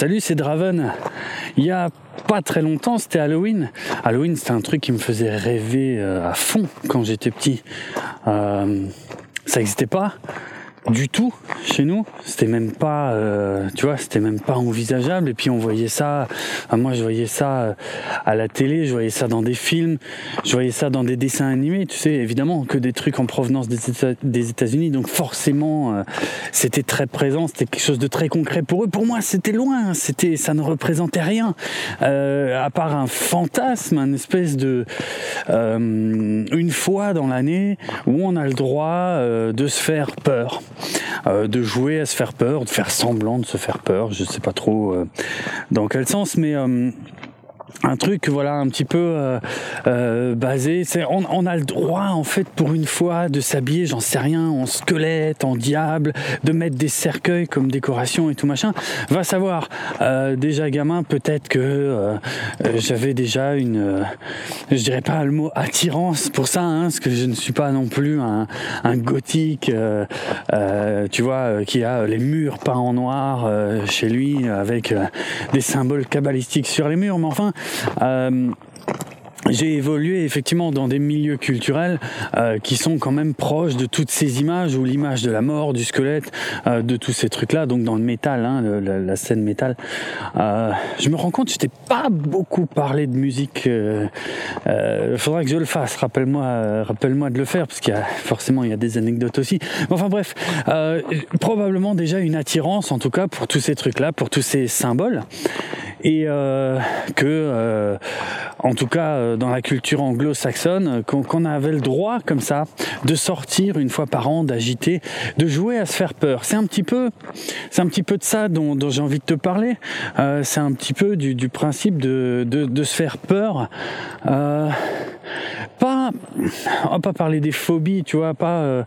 Salut, c'est Draven. Il y a pas très longtemps, c'était Halloween. Halloween, c'était un truc qui me faisait rêver euh, à fond quand j'étais petit. Euh, ça n'existait pas du tout chez nous. C'était même pas, euh, tu vois, c'était même pas envisageable. Et puis on voyait ça. moi, je voyais ça euh, à la télé, je voyais ça dans des films, je voyais ça dans des dessins animés. Tu sais, évidemment que des trucs en provenance des États-Unis. Donc forcément, euh, c'était très présent. C'était quelque chose de très concret pour eux. Pour moi, c'était loin. C'était, ça ne représentait rien à part un fantasme, un espèce de une fois dans l'année où on a le droit de se faire peur. Euh, de jouer à se faire peur, de faire semblant de se faire peur, je sais pas trop euh, dans quel sens, mais euh, un truc voilà un petit peu euh, euh, basé. C'est on, a le droit en fait pour une fois de s'habiller j'en sais rien en squelette en diable de mettre des cercueils comme décoration et tout machin. Va savoir. Euh, déjà gamin peut-être que j'avais déjà une je dirais pas le mot attirance pour ça hein, parce que je ne suis pas non plus un, gothique tu vois qui a les murs peints en noir chez lui avec des symboles cabalistiques sur les murs. Mais enfin j'ai évolué effectivement dans des milieux culturels euh, qui sont quand même proches de toutes ces images, ou l'image de la mort, du squelette, euh, de tous ces trucs-là, donc dans le métal, hein, la, scène métal. Euh, je me rends compte, je t'ai pas beaucoup parlé de musique. Il euh, euh, faudra que je le fasse. Rappelle-moi, rappelle-moi de le faire, parce qu'il y a forcément il y a des anecdotes aussi. Enfin bref, probablement déjà une attirance, en tout cas pour tous ces trucs-là, pour tous ces symboles, et que, en tout cas euh, dans la culture anglo-saxonne qu'on avait le droit comme ça de sortir une fois par an, d'agiter, de jouer à se faire peur. C'est un petit peu, c'est un petit peu de ça dont, dont j'ai envie de te parler. Euh, c'est un petit peu du, du principe de, de, de, se faire peur. Euh, pas, on va pas parler des phobies, tu vois, pas.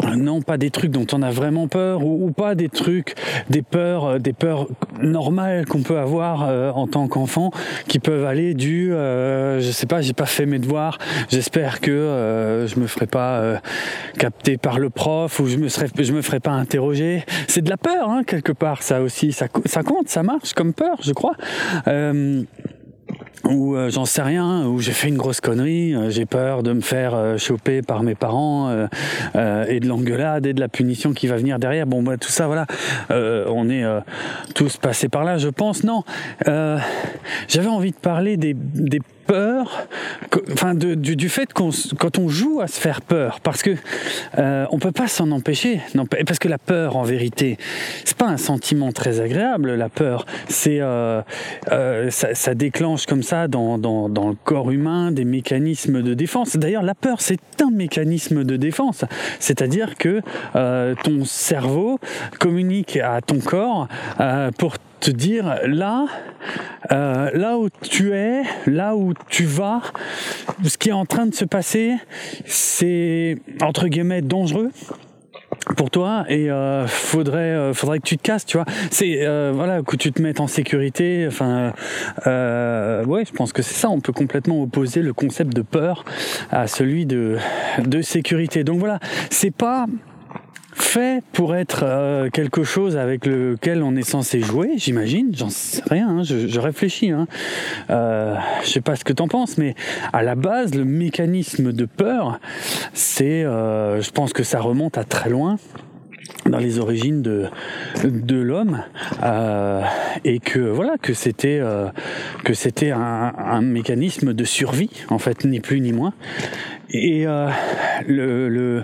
Euh non, pas des trucs dont on a vraiment peur, ou, pas des trucs, des peurs, euh, des peurs normales qu'on peut avoir euh, en tant qu'enfant, qui peuvent aller du, euh, je sais pas, j'ai pas fait mes devoirs, j'espère que je me ferai pas capter par le prof, ou je me serais, je me ferai pas interroger. C'est de la peur, hein, quelque part, ça aussi, ça, ça compte, ça marche comme peur, je crois ou euh, j'en sais rien, ou j'ai fait une grosse connerie, euh, j'ai peur de me faire euh, choper par mes parents et de l'engueulade et de la punition qui va venir derrière. Bon, bah, tout ça, voilà, on est tous passés par là, je pense. Non, j'avais envie de parler des peur, enfin du, fait qu'on quand on joue à se faire peur, parce que euh, on peut pas s'en empêcher, non, parce que la peur, en vérité, c'est pas un sentiment très agréable. La peur, c'est euh, euh, ça, ça, déclenche comme ça dans, dans, dans, le corps humain des mécanismes de défense. D'ailleurs, la peur, c'est un mécanisme de défense, c'est-à-dire que euh, ton cerveau communique à ton corps pour te dire là, euh, là où tu es, là où tu vas, ce qui est en train de se passer, c'est entre guillemets dangereux pour toi et euh, faudrait euh, faudrait que tu te casses tu vois. C'est euh, voilà que tu te mettes en sécurité enfin ouais je pense que c'est ça. On peut complètement opposer le concept de peur à celui de de sécurité. Donc voilà c'est pas fait pour être euh, quelque chose avec lequel on est censé jouer, j'imagine? J'en sais rien, hein, je, réfléchis. Hein. Euh, je sais pas ce que t'en penses, mais à la base, le mécanisme de peur, c'est, euh, je pense que ça remonte à très loin dans les origines de de l'homme euh, et que voilà que c'était que c'était un, mécanisme de survie en fait ni plus ni moins et le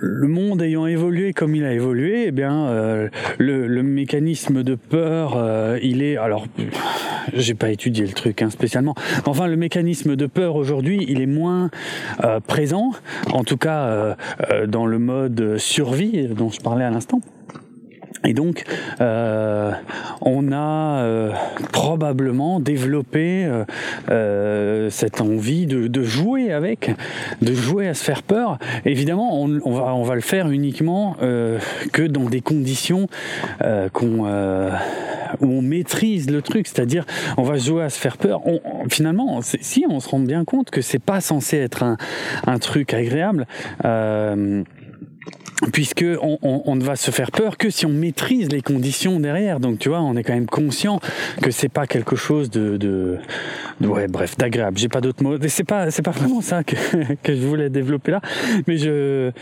le monde ayant évolué comme il a évolué, eh bien, euh, le, mécanisme de peur, euh, il est. Alors, j'ai pas étudié le truc hein, spécialement. Enfin, le mécanisme de peur aujourd'hui, il est moins euh, présent, en tout cas dans le mode survie dont je parlais à l'instant. Et donc, euh, on a euh, probablement développé euh, euh, cette envie de, de, jouer avec, de jouer à se faire peur. Évidemment, on, on va, on va le faire uniquement euh, que dans des conditions euh, qu'on où on maîtrise le truc, c'est-à-dire on va jouer à se faire peur. On, finalement, si on se rend bien compte que c'est pas censé être un, un truc agréable. Puisque on, ne va se faire peur que si on maîtrise les conditions derrière. Donc tu vois, on est quand même conscient que c'est pas quelque chose de, ouais, bref, d'agréable. J'ai pas d'autres mots. C'est pas, pas vraiment ça que, je voulais développer là, mais je,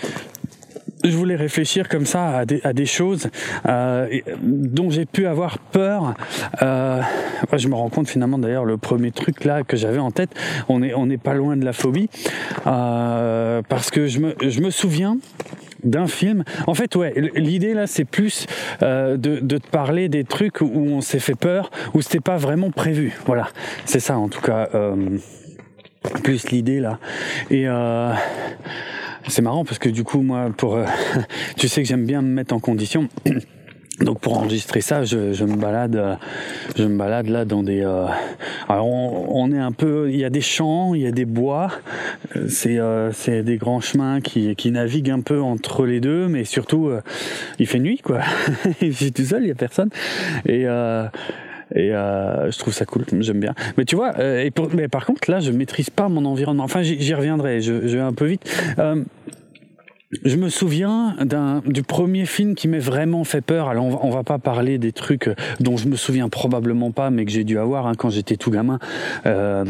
voulais réfléchir comme ça à des, choses euh, dont j'ai pu avoir peur. Euh, je me rends compte finalement d'ailleurs le premier truc là que j'avais en tête, on n'est pas loin de la phobie euh, parce que je me je me souviens d'un film. En fait, ouais, l'idée là, c'est plus euh, de, te parler des trucs où on s'est fait peur, où c'était pas vraiment prévu. Voilà, c'est ça en tout cas. Euh, plus l'idée là. Et euh, c'est marrant parce que du coup, moi, pour, euh, tu sais que j'aime bien me mettre en condition. Donc pour enregistrer ça, je, me balade, je me balade là dans des. Euh, alors on, est un peu, il y a des champs, il y a des bois, c'est euh, c'est des grands chemins qui qui naviguent un peu entre les deux, mais surtout il fait nuit quoi. je suis tout seul, il y a personne et et euh, je trouve ça cool, j'aime bien. Mais tu vois, euh, mais par contre là, je maîtrise pas mon environnement. Enfin, j'y reviendrai. Je, vais un peu vite. Euh, je me souviens du premier film qui m'ait vraiment fait peur. Alors on va, va, pas parler des trucs dont je me souviens probablement pas, mais que j'ai dû avoir hein, quand j'étais tout gamin. Euh,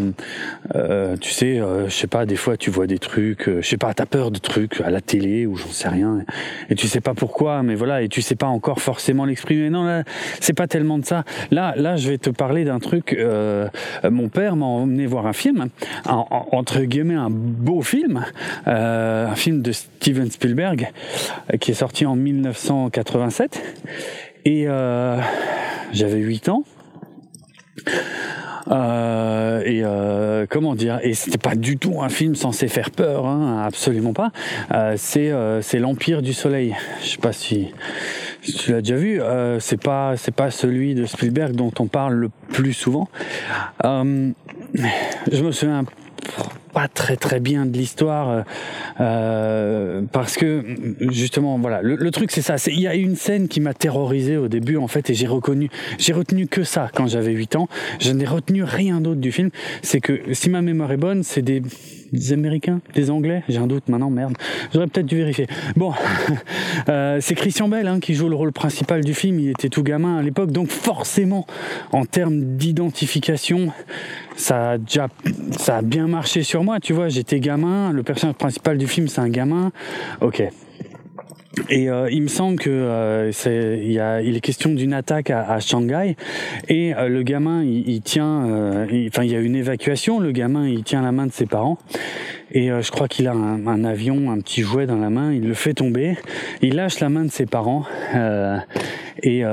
euh, tu sais, euh, je sais pas, des fois tu vois des trucs, euh, je sais pas, t'as peur de trucs à la télé ou j'en sais rien, et tu sais pas pourquoi, mais voilà, et tu sais pas encore forcément l'exprimer. Non, là, c'est pas tellement de ça. Là, là, je vais te parler d'un truc. Euh, mon père m'a emmené voir un film, entre guillemets un beau film, un film de Steven Spielberg, euh, qui est sorti en 1987. Et euh, j'avais 8 ans. Euh, et comment dire Et c'était pas du tout un film censé faire peur, hein, absolument pas. C'est c'est l'Empire du Soleil. Je sais pas si, si tu l'as déjà vu. c'est pas c'est pas celui de Spielberg dont on parle le plus souvent. je me souviens pas très très bien de l'histoire euh, euh, parce que justement voilà le, truc c'est ça il y a une scène qui m'a terrorisé au début en fait et j'ai reconnu j'ai retenu que ça quand j'avais 8 ans je n'ai retenu rien d'autre du film c'est que si ma mémoire est bonne c'est des Américains, des Anglais, j'ai un doute maintenant, merde. J'aurais peut-être dû vérifier. Bon, euh, c'est Christian Bell hein, qui joue le rôle principal du film. Il était tout gamin à l'époque, donc forcément, en termes d'identification, ça a déjà, ça a bien marché sur moi. Tu vois, j'étais gamin. Le personnage principal du film, c'est un gamin. Ok, et euh, il me semble que euh, c'est il est question d'une attaque à, Shanghai et euh, le gamin il, tient enfin il, y a une évacuation le gamin il tient la main de ses parents et je crois qu'il a un, avion un petit jouet dans la main il le fait tomber il lâche la main de ses parents et, et,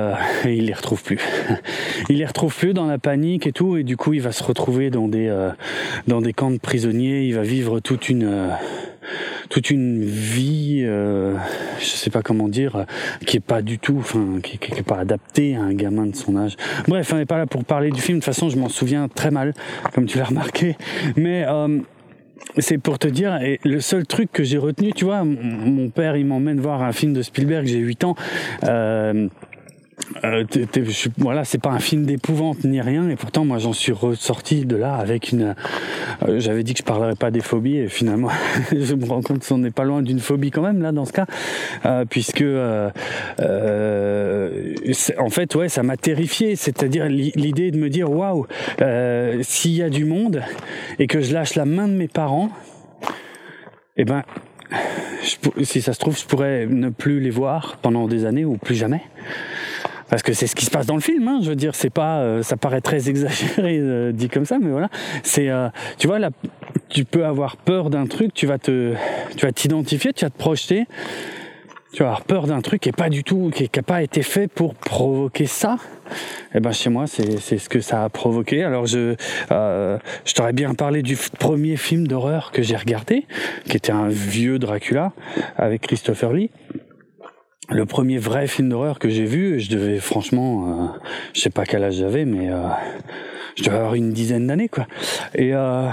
il les retrouve plus il les retrouve plus dans la panique et tout et du coup il va se retrouver dans des dans des camps de prisonniers il va vivre toute une toute une vie, euh, je sais pas comment dire, qui est pas du tout, enfin, qui, qui, est pas adaptée à un gamin de son âge. Bref, on n'est pas là pour parler du film. De toute façon, je m'en souviens très mal, comme tu l'as remarqué. Mais euh, c'est pour te dire, et le seul truc que j'ai retenu, tu vois, mon père, il m'emmène voir un film de Spielberg, j'ai 8 ans. Euh, euh, voilà, c'est pas un film d'épouvante ni rien, et pourtant moi j'en suis ressorti de là avec une. Euh, j'avais dit que je parlerais pas des phobies, et finalement je me rends compte qu'on n'est pas loin d'une phobie quand même là dans ce cas, euh, puisque euh, euh, en fait ouais ça m'a terrifié, c'est-à-dire l'idée de me dire waouh s'il y a du monde et que je lâche la main de mes parents, eh ben je, si ça se trouve je pourrais ne plus les voir pendant des années ou plus jamais parce que c'est ce qui se passe dans le film. Hein, je veux dire, c'est pas, euh, ça paraît très exagéré euh, dit comme ça, mais voilà, c'est, euh, tu vois, là, tu peux avoir peur d'un truc, tu vas te, tu vas t'identifier, tu vas te projeter, tu vas avoir peur d'un truc qui est pas du tout, qui n'a pas été fait pour provoquer ça. Et eh ben chez moi, c'est, c'est ce que ça a provoqué. Alors je, je t'aurais bien parlé du premier film d'horreur que j'ai regardé, qui était un vieux Dracula avec Christopher Lee le premier vrai film d'horreur que j'ai vu, je devais franchement, euh, je sais pas quel âge j'avais, mais euh, je devais avoir une dizaine d'années quoi. Et euh,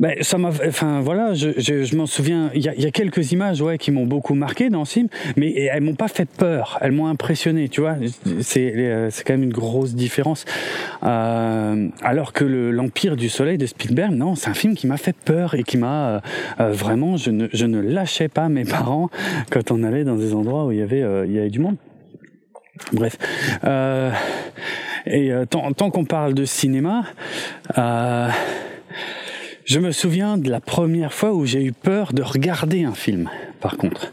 Ben, ça m'a, enfin voilà, je, je, je m'en souviens. Il y a, y a, quelques images, ouais, qui m'ont beaucoup marqué dans ce film, mais elles m'ont pas fait peur. Elles m'ont impressionné, tu vois. C'est, euh, c'est quand même une grosse différence. Euh, alors que le, l'Empire du Soleil de Spielberg, non, c'est un film qui m'a fait peur et qui m'a euh, euh, vraiment, je ne, je ne lâchais pas mes parents quand on allait dans des endroits où il y avait, euh, il y avait du monde. Bref. Euh, et tant, tant qu'on parle de cinéma, je me souviens de la première fois où j'ai eu peur de regarder un film, par contre.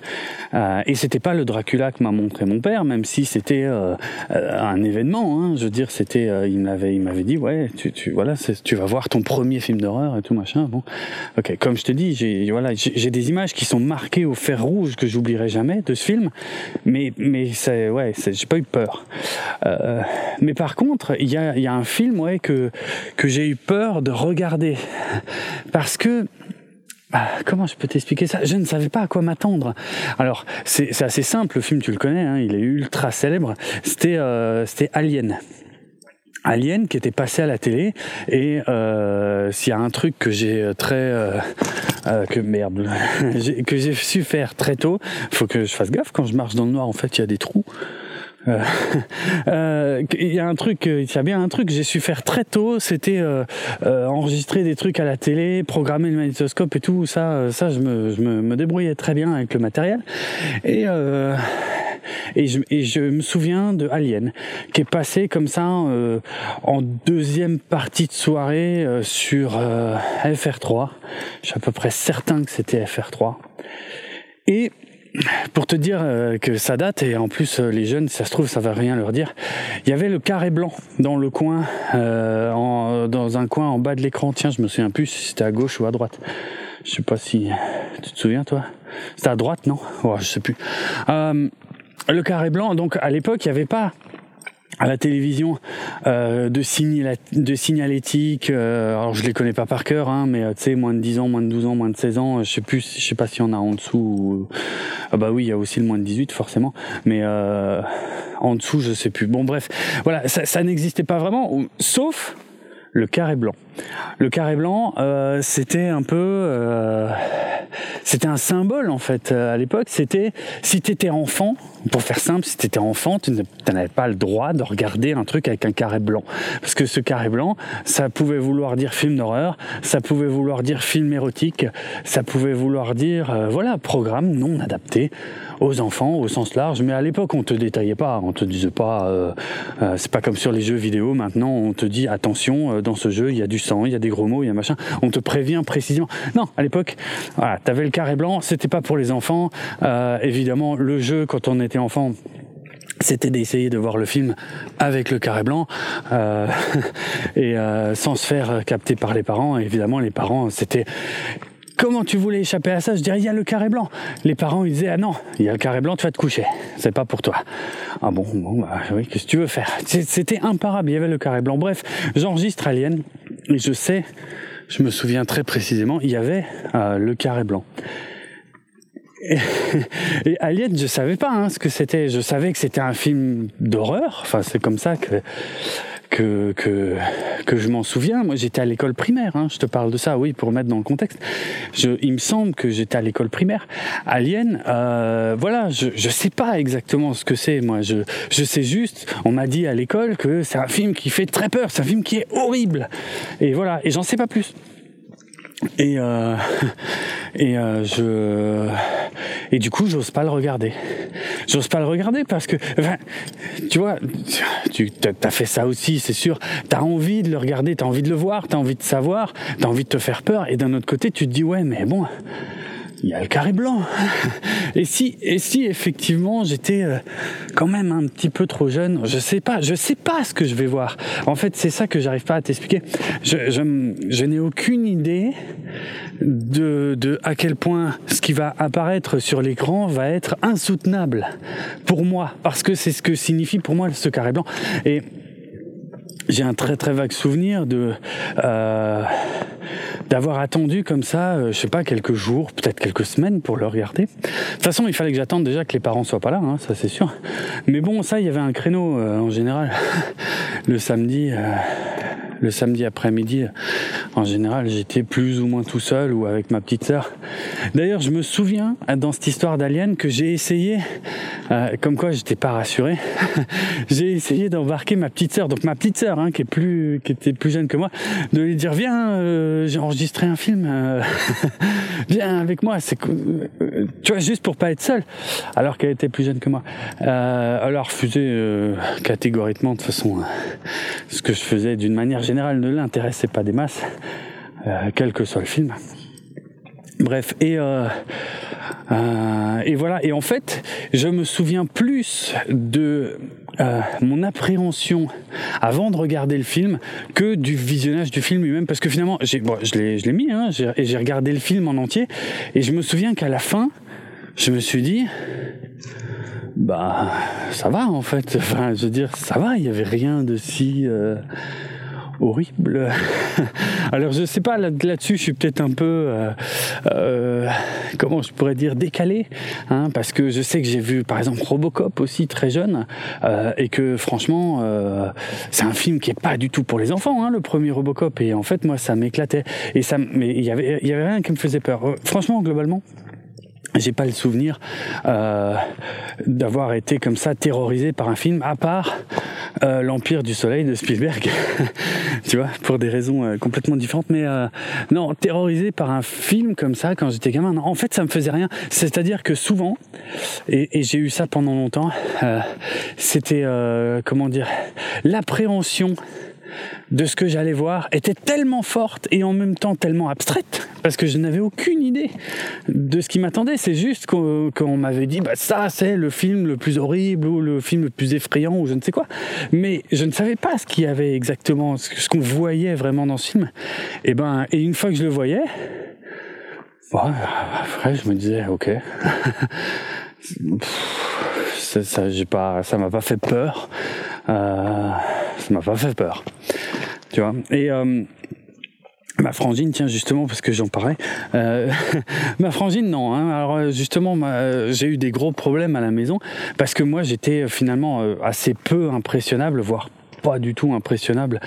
Euh, et c'était pas le Dracula que m'a montré mon père, même si c'était euh, euh un événement. Hein, je veux dire, c'était, euh, il m'avait, il m'avait dit, ouais, tu, tu voilà, tu vas voir ton premier film d'horreur et tout machin. Bon, ok. Comme je te dis, j'ai, voilà, j'ai des images qui sont marquées au fer rouge que j'oublierai jamais de ce film. Mais, mais c'est, ouais, j'ai pas eu peur. Euh, mais par contre, il y a, y a un film, ouais, que que j'ai eu peur de regarder parce que comment je peux t'expliquer ça? Je ne savais pas à quoi m'attendre. Alors, c'est assez simple, le film, tu le connais, hein, il est ultra célèbre. C'était euh, Alien. Alien qui était passé à la télé et euh, s'il y a un truc que j'ai très euh, euh, que merde que j'ai su faire très tôt faut que je fasse gaffe quand je marche dans le noir en fait il y a des trous euh, euh, il y a un truc, il y a bien un truc que j'ai su faire très tôt, c'était euh, enregistrer des trucs à la télé, programmer le magnétoscope et tout. Ça, ça, je me, je me, me débrouillais très bien avec le matériel. Et et je, et je, me souviens de Alien, qui est passé comme ça euh, en deuxième partie de soirée euh, sur euh, FR3. Je suis à peu près certain que c'était FR3. Et pour te dire euh, que ça date, et en plus euh, les jeunes, ça se trouve, ça va rien leur dire, il y avait le carré blanc dans le coin, euh, en, dans un coin en bas de l'écran. Tiens, je me souviens plus si c'était à gauche ou à droite. Je sais pas si... Tu te souviens, toi? C'était à droite, non? Oh, Je sais plus. Le carré blanc, donc à l'époque, il n'y avait pas à la télévision euh, de, signal, de signalétique euh, alors je les connais pas par cœur hein, mais euh, tu sais moins de 10 ans moins de 12 ans moins de 16 ans je sais plus je sais pas s'il y en a en dessous ah bah oui il y a aussi le moins de 18 forcément mais euh, en dessous je sais plus. Bon bref voilà ça, ça n'existait pas vraiment sauf le carré blanc. Le carré blanc, euh, c'était un peu, euh, c'était un symbole en fait euh, à l'époque. C'était si t'étais enfant, pour faire simple, si t'étais enfant, tu n'avais pas le droit de regarder un truc avec un carré blanc, parce que ce carré blanc, ça pouvait vouloir dire film d'horreur, ça pouvait vouloir dire film érotique, ça pouvait vouloir dire voilà programme non adapté aux enfants au sens large. Mais à l'époque, on te détaillait pas, on te disait pas, euh, euh, c'est pas comme sur les jeux vidéo. Maintenant, on te dit attention, euh, dans ce jeu, il y a du sang, il y a des gros mots, il y a machin. On te prévient précisément. Non, à l'époque, voilà, t'avais le carré blanc, c'était pas pour les enfants. Évidemment, le jeu quand on était enfant c'était d'essayer de voir le film avec le carré blanc et sans se faire capter par les parents. Évidemment, les parents, c'était Comment tu voulais échapper à ça? Je dirais, il y a le carré blanc. Les parents, ils disaient, ah non, il y a le carré blanc, tu vas te coucher. C'est pas pour toi. Ah bon, bon, bah oui, qu'est-ce que tu veux faire? C'était imparable, il y avait le carré blanc. Bref, j'enregistre Alien, et je sais, je me souviens très précisément, il y avait euh, le carré blanc. Et, Alien, je savais pas hein, ce que c'était. Je savais que c'était un film d'horreur. Enfin, c'est comme ça que que, que, que je m'en souviens. Moi, j'étais à l'école primaire. Hein. Je te parle de ça, oui, pour mettre dans le contexte. Il me semble que j'étais à l'école primaire. Alien, euh, voilà, je, je sais pas exactement ce que c'est. Moi, je, je sais juste, on m'a dit à l'école que c'est un film qui fait très peur. C'est un film qui est horrible. Et voilà, et j'en sais pas plus. Et euh, et euh, je et du coup j'ose pas le regarder. J'ose pas le regarder parce que enfin, tu vois tu as fait ça aussi c'est sûr. T'as envie de le regarder, t'as envie de le voir, t'as envie de savoir, t'as envie de te faire peur et d'un autre côté tu te dis ouais mais bon il y a le carré blanc. Et si, et si effectivement j'étais euh, quand même un petit peu trop jeune, je sais pas, je sais pas ce que je vais voir. En fait, c'est ça que j'arrive pas à t'expliquer. Je, je, je n'ai aucune idée de, de à quel point ce qui va apparaître sur l'écran va être insoutenable pour moi, parce que c'est ce que signifie pour moi ce carré blanc. Et j'ai un très très vague souvenir de euh, d'avoir attendu comme ça, euh, je sais pas, quelques jours, peut-être quelques semaines pour le regarder. De toute façon, il fallait que j'attende déjà que les parents soient pas là, hein, ça c'est sûr. Mais bon, ça, il y avait un créneau euh, en général le samedi. le samedi après-midi, en général, j'étais plus ou moins tout seul ou avec ma petite sœur. D'ailleurs, je me souviens dans cette histoire d'Alien que j'ai essayé, euh, comme quoi j'étais pas rassuré, j'ai essayé d'embarquer ma petite sœur, donc ma petite sœur, hein, qui est plus, qui était plus jeune que moi, de lui dire viens, euh, j'ai enregistré un film, euh, viens avec moi. C'est, tu vois, juste pour pas être seule, alors qu'elle était plus jeune que moi. Euh, alors refusé catégoriquement de toute façon ce que je faisais d'une manière générale ne l'intéressait pas des masses, euh, quel que soit le film. Bref, et, euh, euh, et voilà, et en fait, je me souviens plus de mon appréhension avant de regarder le film que du visionnage du film lui-même, parce que finalement, j'ai, bon, je l'ai, je l'ai mis, hein, et j'ai regardé le film en entier, et je me souviens qu'à la fin, je me suis dit, bah, ça va en fait, enfin, je veux dire, ça va, il y avait rien de si horrible. Alors je sais pas là-dessus, je suis peut-être un peu, euh, euh, comment je pourrais dire, décalé, hein, parce que je sais que j'ai vu par exemple Robocop aussi très jeune, euh, et que franchement, euh, c'est un film qui est pas du tout pour les enfants, hein, le premier Robocop, et en fait moi ça m'éclatait, et ça, mais il y avait, il y avait rien qui me faisait peur. Franchement, globalement, j'ai pas le souvenir euh, d'avoir été comme ça terrorisé par un film, à part euh, l'Empire du Soleil de Spielberg, tu vois, pour des raisons euh, complètement différentes. Mais non, terrorisé par un film comme ça quand j'étais gamin, en fait, ça me faisait rien. C'est-à-dire que souvent, et, et j'ai eu ça pendant longtemps, c'était comment dire, l'appréhension de ce que j'allais voir était tellement forte et en même temps tellement abstraite parce que je n'avais aucune idée de ce qui m'attendait. C'est juste qu'on m'avait dit bah ça c'est le film le plus horrible ou le film le plus effrayant ou je ne sais quoi. Mais je ne savais pas ce qu'il y avait exactement, ce qu'on voyait vraiment dans ce film. Et ben et une fois que je le voyais, bah, après je me disais ok. ça, ça j'ai pas, m'a pas fait peur. Euh, ça m'a pas fait peur. Tu vois. Et euh, Ma frangine, tiens justement parce que j'en parlais. Euh, ma frangine, non. Hein. Alors justement, j'ai eu des gros problèmes à la maison parce que moi j'étais finalement assez peu impressionnable, voire pas du tout impressionnable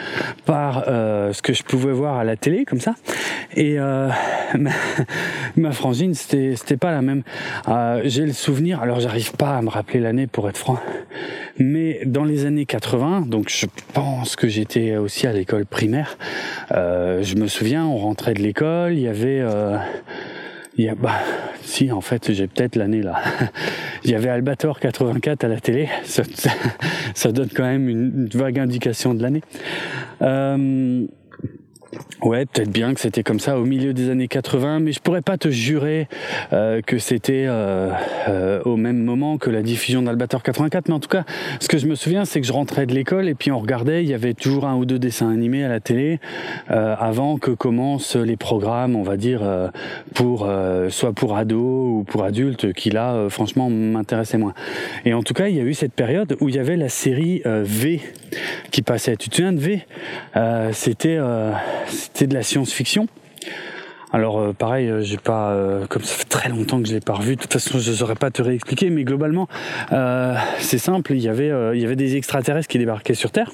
par euh, ce que je pouvais voir à la télé comme ça. Et euh, ma, ma, frangine c'était c'était pas la même. Euh, j'ai le souvenir alors j'arrive pas à me rappeler l'année pour être franc mais dans les années 80 donc je pense que j'étais aussi à l'école primaire euh, je me souviens on rentrait de l'école il y avait euh, bah, si, en fait, j'ai peut-être l'année là. Il y avait Albator 84 à la télé. Ça, ça, donne quand même une, vague indication de l'année. Euh, Ouais, peut-être bien que c'était comme ça au milieu des années 80, mais je pourrais pas te jurer euh, que c'était euh, euh, au même moment que la diffusion d'Albator 84. Mais en tout cas, ce que je me souviens, c'est que je rentrais de l'école et puis on regardait, il y avait toujours un ou deux dessins animés à la télé avant que commencent les programmes, on va dire, pour soit pour ados ou pour adultes, qui là, franchement, m'intéressaient moins. Et en tout cas, il y a eu cette période où il y avait la série V qui passait. Tu te souviens de V? C'était c'était de la science-fiction. Alors euh, pareil, euh, j'ai pas, euh, comme ça fait très longtemps que je l'ai pas revu. De toute façon, je saurais pas te réexpliquer, mais globalement, c'est simple. Il y avait, il y avait des extraterrestres qui débarquaient sur Terre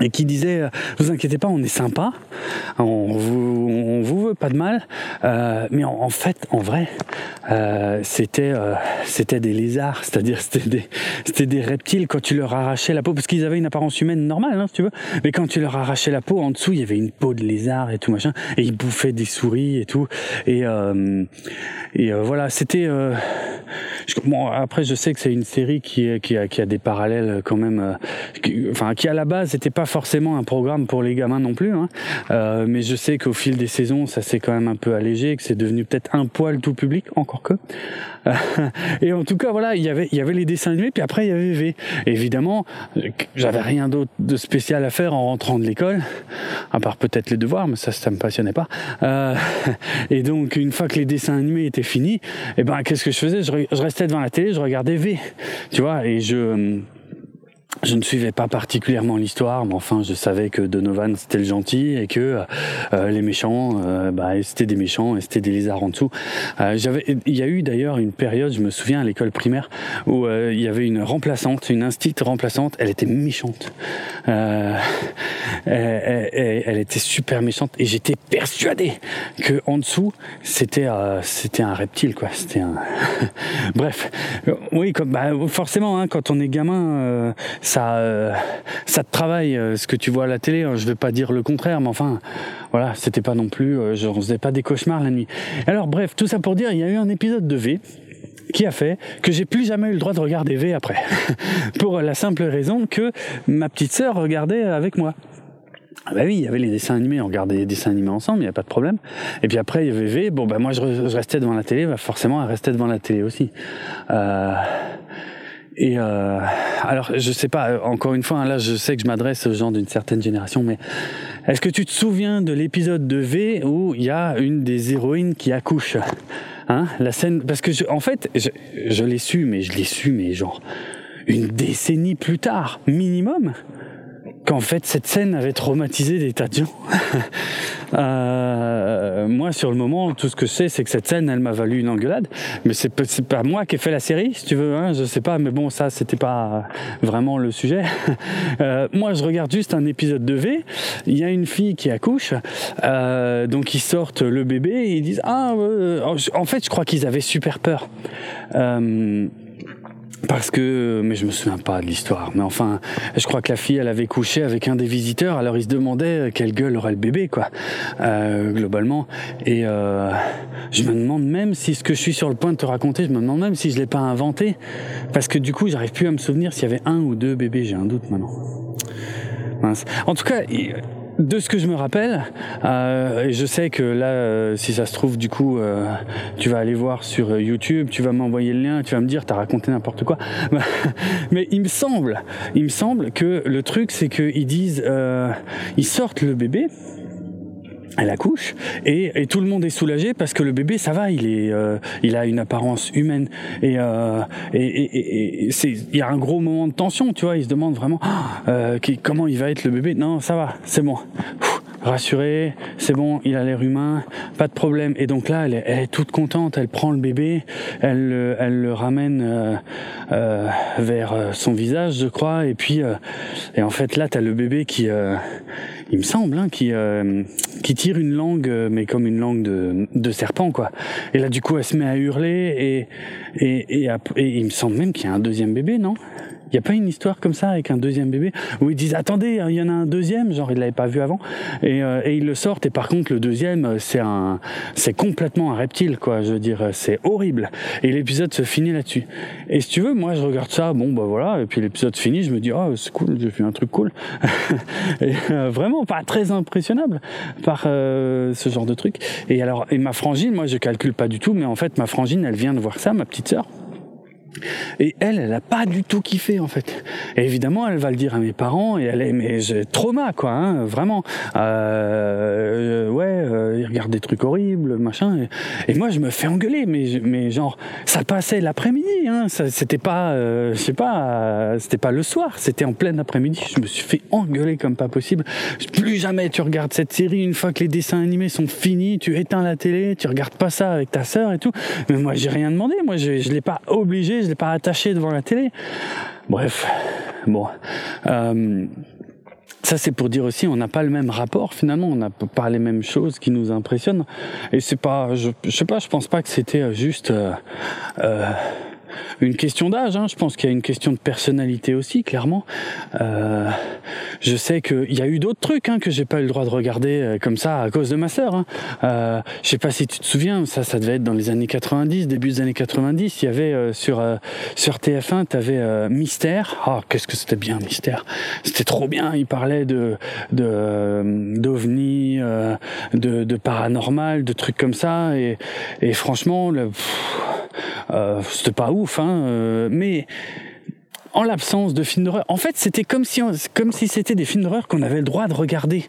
et qui disait euh, vous inquiétez pas on est sympa on vous on vous veut pas de mal euh, mais en, fait en vrai euh, c'était euh, c'était des lézards c'est-à-dire c'était des c'était des reptiles. Quand tu leur arrachais la peau parce qu'ils avaient une apparence humaine normale hein, si tu veux mais quand tu leur arrachais la peau en dessous il y avait une peau de lézard et tout machin et ils bouffaient des souris et tout. Et et voilà c'était bon après je sais que c'est une série qui qui a, qui a des parallèles quand même enfin qui à la base n'était pas forcément un programme pour les gamins non plus, hein. euh, mais je sais qu'au fil des saisons, ça s'est quand même un peu allégé, que c'est devenu peut-être un poil tout public, encore que. et en tout cas, voilà, il y avait, les dessins animés, puis après il y avait V. évidemment, j'avais rien d'autre de spécial à faire en rentrant de l'école, à part peut-être les devoirs, mais ça, ça me passionnait pas. Euh, et donc, une fois que les dessins animés étaient finis, eh ben, qu'est-ce que je faisais? Je restais devant la télé, je regardais V, tu vois, et je je ne suivais pas particulièrement l'histoire, mais enfin, je savais que Donovan c'était le gentil et que euh, les méchants, euh, bah, c'était des méchants et c'était des lézards en dessous. Euh, il y a eu d'ailleurs une période, je me souviens à l'école primaire, où il y avait une remplaçante, une instite remplaçante. Elle était méchante. Elle, était super méchante et j'étais persuadé que en dessous c'était c'était un reptile quoi. C'était un. Bref, oui, bah, forcément, hein, quand on est gamin ça, euh, ça te travaille euh, ce que tu vois à la télé. Hein. Je vais pas dire le contraire, mais enfin, voilà, c'était pas non plus, euh, je ne faisais pas des cauchemars la nuit. Alors bref, tout ça pour dire, il y a eu un épisode de V qui a fait que j'ai plus jamais eu le droit de regarder V après. pour la simple raison que ma petite sœur regardait avec moi. Ah bah oui, il y avait les dessins animés, on regardait les dessins animés ensemble, il n'y a pas de problème. Et puis après, il y avait V, bon bah moi je, restais devant la télé, bah forcément elle restait devant la télé aussi. Euh, et euh, alors, je sais pas, encore une fois, hein, là, je sais que je m'adresse aux gens d'une certaine génération, mais est-ce que tu te souviens de l'épisode de V où il y a une des héroïnes qui accouche Hein La scène, parce que, en fait, je, je l'ai su, mais je l'ai su, mais genre une décennie plus tard, minimum qu'en fait cette scène avait traumatisé des tas de gens. euh, moi, sur le moment, tout ce que je sais, c'est que cette scène, elle m'a valu une engueulade. Mais c'est pas moi qui ai fait la série, si tu veux. Hein, je sais pas, mais bon, ça, c'était pas vraiment le sujet. euh, moi, je regarde juste un épisode de V. Il y a une fille qui accouche, euh, donc ils sortent le bébé et ils disent ah, euh, en fait, je crois qu'ils avaient super peur. Euh, parce que, mais je me souviens pas de l'histoire. Mais enfin, je crois que la fille, elle avait couché avec un des visiteurs. Alors il se demandait quelle gueule aurait le bébé, quoi, euh, globalement. Et euh, je me demande même si ce que je suis sur le point de te raconter, je me demande même si je l'ai pas inventé, parce que du coup, j'arrive plus à me souvenir s'il y avait un ou deux bébés. J'ai un doute maintenant. Mince. En tout cas, de ce que je me rappelle, euh, je sais que là, euh, si ça se trouve, du coup, euh, tu vas aller voir sur YouTube, tu vas m'envoyer le lien, tu vas me dire, t'as raconté n'importe quoi. Mais il me semble, il me semble que le truc, c'est qu'ils disent, ils sortent le bébé, elle accouche et, et, tout le monde est soulagé parce que le bébé ça va il est euh, il a une apparence humaine. Et euh, et, et, et c'est il y a un gros moment de tension tu vois. Il se demande vraiment euh, comment il va être le bébé. Non ça va c'est bon rassuré, c'est bon, il a l'air humain, pas de problème. Et donc là, elle est, toute contente, elle prend le bébé, elle, elle le ramène euh, euh, vers son visage, je crois, et puis et en fait là, t'as le bébé qui il me semble, hein, qui, euh, tire une langue, euh, mais comme une langue de, de serpent, quoi. Et là, du coup, elle se met à hurler, et, et, et, et il me semble même qu'il y a un deuxième bébé, non? Il n'y a pas une histoire comme ça avec un deuxième bébé où ils disent attendez, il y en a un deuxième, genre ils l'avaient pas vu avant, et, euh, et, ils le sortent. Et par contre le deuxième, euh, c'est un, c'est complètement un reptile quoi. Je veux dire, euh, c'est horrible. Et l'épisode se finit là-dessus. Et si tu veux, moi je regarde ça, bon bah voilà. Et puis l'épisode finit, je me dis oh c'est cool, j'ai fait un truc cool. et, vraiment pas très impressionnable par ce genre de truc. Et alors et ma frangine, moi je calcule pas du tout, mais en fait ma frangine, elle vient de voir ça, ma petite sœur. Et elle, elle a pas du tout kiffé en fait. Évidemment, elle va le dire à mes parents et elle est mais j'ai trauma quoi, hein, vraiment. Euh, ouais, euh, il regarde des trucs horribles, machin. Et, moi, je me fais engueuler, mais mais genre ça passait l'après-midi, hein, c'était pas, euh, je sais pas, c'était pas le soir, c'était en plein après-midi. Je me suis fait engueuler comme pas possible. Plus jamais tu regardes cette série une fois que les dessins animés sont finis, tu éteins la télé, tu regardes pas ça avec ta sœur et tout. Mais moi, j'ai rien demandé, moi je, je l'ai pas obligé je l'ai pas attaché devant la télé. Bref, bon. Euh, ça, c'est pour dire aussi, on n'a pas le même rapport finalement, on n'a pas les mêmes choses qui nous impressionnent. Et c'est pas, je, je, sais pas, je pense pas que c'était juste euh, euh, une question d'âge. Hein. Je pense qu'il y a une question de personnalité aussi, clairement. Euh, je sais qu'il y a eu d'autres trucs hein, que j'ai pas eu le droit de regarder euh, comme ça à cause de ma sœur. Hein. Euh, je sais pas si tu te souviens, ça, ça devait être dans les années 90, début des années 90. Il y avait euh, sur sur TF1, tu avais Mystère. Ah, qu'est-ce que c'était bien Mystère. C'était trop bien. Il parlait de de d'ovnis, de, de paranormal, de trucs comme ça. Et, franchement, c'était pas ouf, hein, mais en l'absence de films d'horreur. En fait, c'était comme si, comme si c'était des films d'horreur qu'on avait le droit de regarder.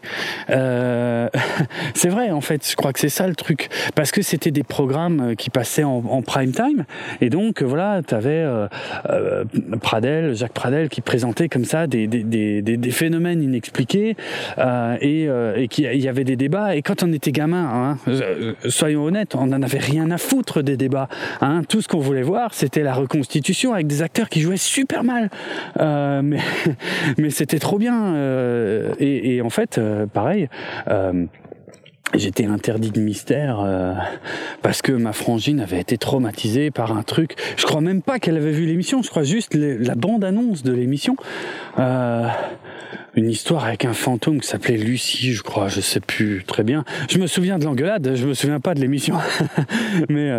Euh, c'est vrai, en fait, je crois que c'est ça le truc, parce que c'était des programmes qui passaient en, prime time, et donc voilà, tu avais euh, euh, Pradel, Jacques Pradel, qui présentait comme ça des, des, des, des phénomènes inexpliqués, euh, et, euh, et qu'il y avait des débats. Et quand on était gamin, hein, soyons honnêtes, on n'en avait rien à foutre des débats. Hein. Tout ce qu'on voulait voir, c'était la reconstitution avec des acteurs qui jouaient super mal, euh, mais c'était trop bien. Euh, et, en fait, euh, pareil. J'étais interdit de mystère parce que ma frangine avait été traumatisée par un truc. Je crois même pas qu'elle avait vu l'émission. Je crois juste la bande-annonce de l'émission. Une histoire avec un fantôme qui s'appelait Lucie, je crois. Je sais plus très bien. Je me souviens de l'engueulade. Je me souviens pas de l'émission. Mais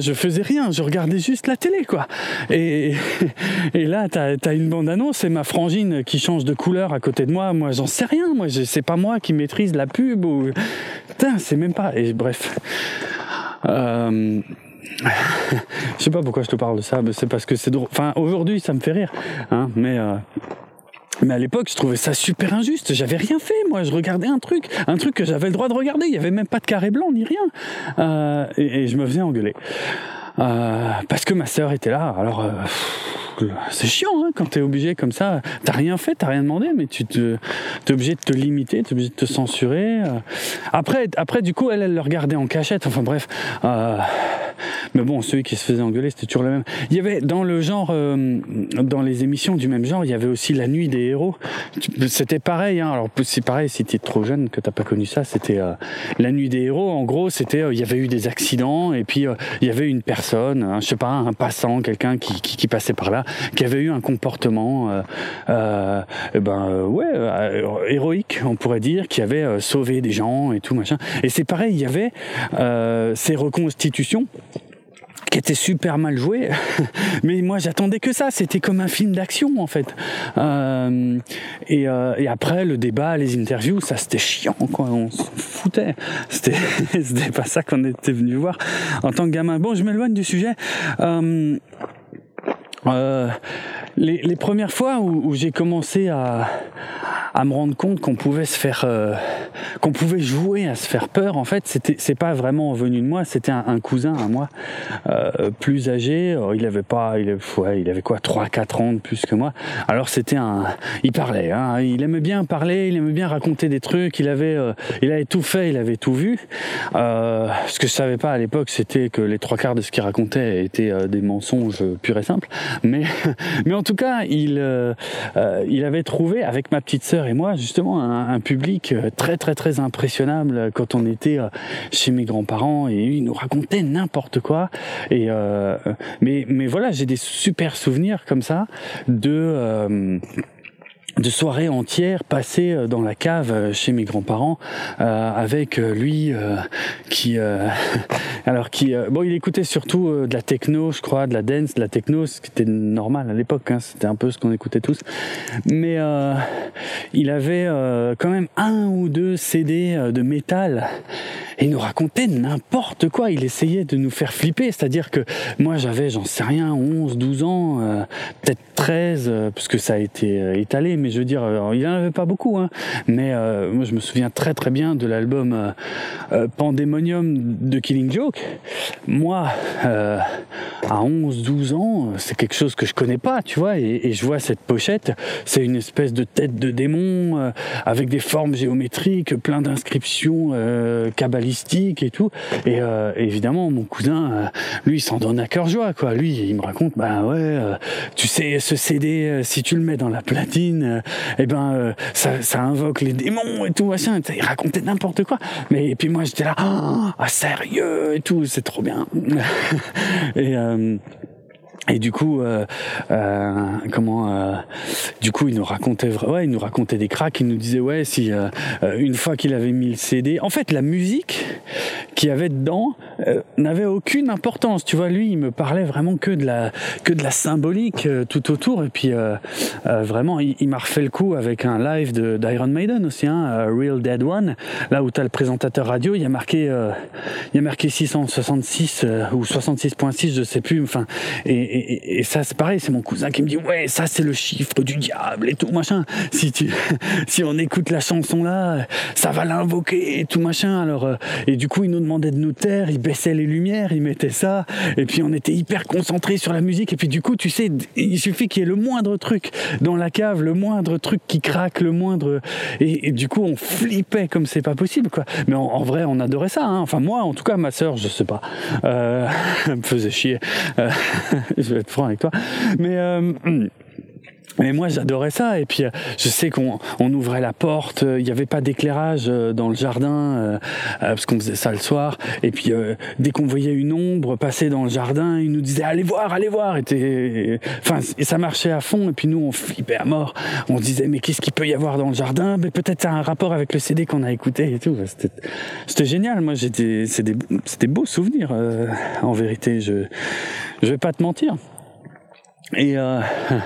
je faisais rien, je regardais juste la télé, quoi. Et, et là, t'as as une bande-annonce et ma frangine qui change de couleur à côté de moi. Moi, j'en sais rien. Moi, c'est pas moi qui maîtrise la pub ou. Putain, c'est même pas. Et bref. Euh... je sais pas pourquoi je te parle de ça, mais c'est parce que c'est drôle. Enfin, aujourd'hui, ça me fait rire, hein, mais. Euh... Mais à l'époque, je trouvais ça super injuste. J'avais rien fait, moi. Je regardais un truc, un truc que j'avais le droit de regarder. Il y avait même pas de carré blanc ni rien. Euh, et, je me faisais engueuler euh, parce que ma sœur était là. Alors. Euh, c'est chiant hein, quand t'es obligé comme ça. T'as rien fait, t'as rien demandé, mais tu te, t'es obligé de te limiter, t'es obligé de te censurer. Euh. Après, après du coup, elle, elle le regardait en cachette. Enfin bref. Euh, mais bon, celui qui se faisait engueuler, c'était toujours le même. Il y avait dans le genre, euh, dans les émissions du même genre, il y avait aussi la nuit des héros. C'était pareil. Hein. Alors c'est pareil, si t'es trop jeune que t'as pas connu ça, c'était la nuit des héros. En gros, c'était il y avait eu des accidents et puis il y avait une personne, hein, je sais pas, un passant, quelqu'un qui, passait par là, qui avait eu un comportement, euh, ben ouais, héroïque, on pourrait dire, qui avait sauvé des gens et tout machin. Et c'est pareil, il y avait ces reconstitutions qui était super mal joué. Mais moi, j'attendais que ça. C'était comme un film d'action, en fait. Euh, et, euh, après, le débat, les interviews, ça, c'était chiant, quoi. On s'en foutait. C'était, c'était pas ça qu'on était venu voir en tant que gamin. Bon, je m'éloigne du sujet. Euh, euh, les, les, premières fois où, où j'ai commencé à, à me rendre compte qu'on pouvait se faire, euh, qu'on pouvait jouer à se faire peur. En fait, c'était, c'est pas vraiment venu de moi. C'était un, un cousin à moi, euh, plus âgé. Il avait pas, il avait, ouais, il avait quoi, 3-4 ans de plus que moi. Alors c'était un, il parlait. Hein, il aimait bien parler, il aimait bien raconter des trucs. Il avait, euh, il avait tout fait, il avait tout vu. Euh, ce que je savais pas à l'époque, c'était que les trois quarts de ce qu'il racontait étaient euh, des mensonges purs et simples. Mais, mais en tout cas, il, euh, il avait trouvé avec ma petite sœur et moi justement un, public euh, très très très impressionnable quand on était euh, chez mes grands-parents et ils nous racontaient n'importe quoi. Et euh, mais mais voilà j'ai des super souvenirs comme ça de euh, de soirées entières passées euh, dans la cave euh, chez mes grands-parents euh, avec lui qui alors qui bon il écoutait surtout de la techno je crois de la dance de la techno ce qui était normal à l'époque hein, c'était un peu ce qu'on écoutait tous. Mais il avait quand même un ou deux CD de métal et il nous racontait n'importe quoi. Il essayait de nous faire flipper c'est-à-dire que moi j'avais j'en sais rien 11 12 ans peut-être 13 puisque ça a été étalé mais je veux dire, il n'y en avait pas beaucoup, hein, mais euh, moi je me souviens très très bien de l'album euh, euh, Pandemonium de Killing Joke. Moi, euh, à 11-12 ans, c'est quelque chose que je connais pas, tu vois, et, je vois cette pochette, c'est une espèce de tête de démon euh, avec des formes géométriques, plein d'inscriptions cabalistiques et tout, et évidemment mon cousin, lui, il s'en donne à cœur joie, quoi. Lui, il me raconte, bah ouais, tu sais, ce CD, si tu le mets dans la platine, euh, eh ben euh, ça, invoque les démons et tout machin. Il racontait n'importe quoi. Mais et puis moi j'étais là, ah sérieux et tout, c'est trop bien. et euh, et du coup, euh, euh, comment, euh, du coup, il nous racontait, ouais, il nous racontait des cracks. Il nous disait, ouais, si une fois qu'il avait mis le CD, en fait, la musique qu'il y avait dedans euh, n'avait aucune importance. Tu vois, lui, il me parlait vraiment que de la que de la symbolique euh, tout autour. Et puis euh, vraiment, il, m'a refait le coup avec un live de d'Iron Maiden aussi, hein, Real Dead One, là où tu as le présentateur radio, il y a marqué il y a marqué 666 ou 66.6, je sais plus. Enfin, et, et, ça c'est pareil, c'est mon cousin qui me dit ouais, ça c'est le chiffre du diable et tout machin. Si tu si on écoute la chanson là, ça va l'invoquer et tout machin. Alors et du coup, il nous demandait de nous taire, il baissait les lumières, il mettait ça, et puis on était hyper concentrés sur la musique, et puis du coup, tu sais, il suffit qu'il y ait le moindre truc dans la cave, le moindre truc qui craque, le moindre, et, du coup, on flippait comme c'est pas possible, quoi. Mais en, vrai, on adorait ça, hein. enfin moi, en tout cas, ma sœur, je sais pas, euh, me faisait chier, euh, je vais être franc avec toi, mais euh, mais moi j'adorais ça et puis euh, je sais qu'on on ouvrait la porte, euh, il n'y avait pas d'éclairage euh, dans le jardin parce qu'on faisait ça le soir et puis dès qu'on voyait une ombre passer dans le jardin, il nous disait allez voir, allez voir et, enfin et ça marchait à fond et puis nous on flippait à mort. On disait mais qu'est-ce qu'il peut y avoir dans le jardin? Mais peut-être ça a un rapport avec le CD qu'on a écouté et tout. C'était génial. Moi j'étais c'était beaux souvenirs en vérité. Je je vais pas te mentir. Et euh,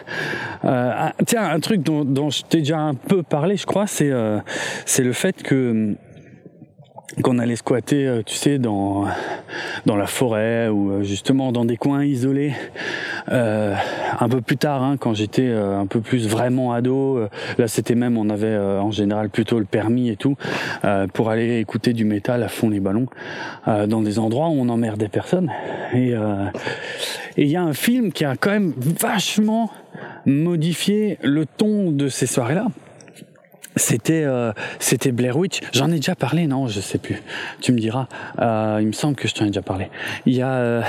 euh, tiens, un truc dont, dont je t'ai déjà un peu parlé, je crois, c'est euh, c'est le fait que qu'on allait squatter, euh, tu sais, dans dans la forêt ou euh, justement dans des coins isolés. Euh, un peu plus tard, hein, quand j'étais un peu plus vraiment ado, là c'était même, on avait en général plutôt le permis et tout pour aller écouter du métal à fond les ballons dans des endroits où on emmerdait personne. Et il y a un film qui a quand même vachement modifié le ton de ces soirées-là c'était euh, c'était Blair Witch. J'en ai déjà parlé, non Je sais plus. Tu me diras. Euh, il me semble que je t'en ai déjà parlé. Il y a euh,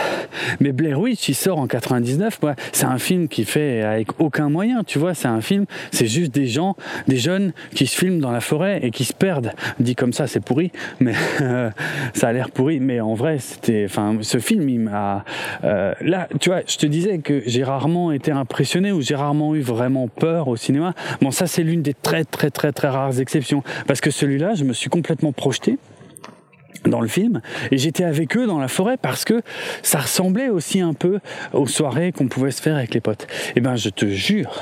mais Blair Witch, il sort en 99. Ouais, c'est un film qui fait avec aucun moyen. Tu vois, c'est un film. C'est juste des gens, des jeunes qui se filment dans la forêt et qui se perdent. Dit comme ça, c'est pourri, mais ça a l'air pourri. Mais en vrai, c'était. Enfin, ce film, il m'a. Euh, là, tu vois, je te disais que j'ai rarement été impressionné ou j'ai rarement eu vraiment peur au cinéma. Bon, ça, c'est l'une des très très très très rares exceptions. Parce que celui-là, je me suis complètement projeté dans le film et j'étais avec eux dans la forêt parce que ça ressemblait aussi un peu aux soirées qu'on pouvait se faire avec les potes. Et eh ben je te jure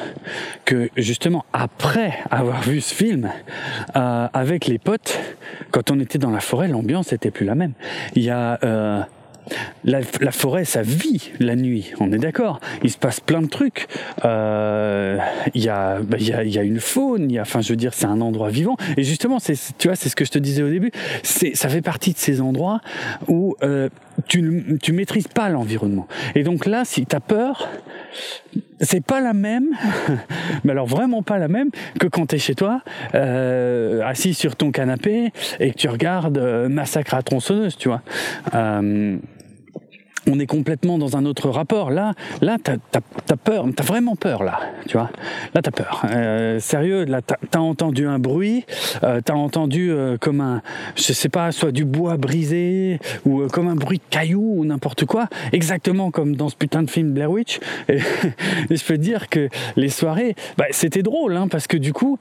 que justement après avoir vu ce film euh, avec les potes, quand on était dans la forêt, l'ambiance était plus la même. Il y a euh, la, forêt, ça vit la nuit, on est d'accord. Il se passe plein de trucs. Euh, il y, a, bah, y, a, y a une faune, je veux dire, c'est un endroit vivant. Et justement, c'est, tu vois, c'est ce que je te disais au début. C'est, ça fait partie de ces endroits où euh, tu, tu maîtrises pas l'environnement. Et donc là, si tu as peur, c'est pas la même, mais alors vraiment pas la même que quand tu es chez toi, euh, assis sur ton canapé et que tu regardes Massacre à tronçonneuse, tu vois. On est complètement dans un autre rapport. Là, là, t'as as, peur, t'as vraiment peur là, tu vois. Là, t'as peur. Euh, sérieux, là, t'as as entendu un bruit, euh, t'as entendu euh, comme un, je sais pas, soit du bois brisé ou euh, comme un bruit de caillou ou n'importe quoi, exactement comme dans ce putain de film Blair Witch. Et, je peux te dire que les soirées, bah, c'était drôle, hein, parce que du coup,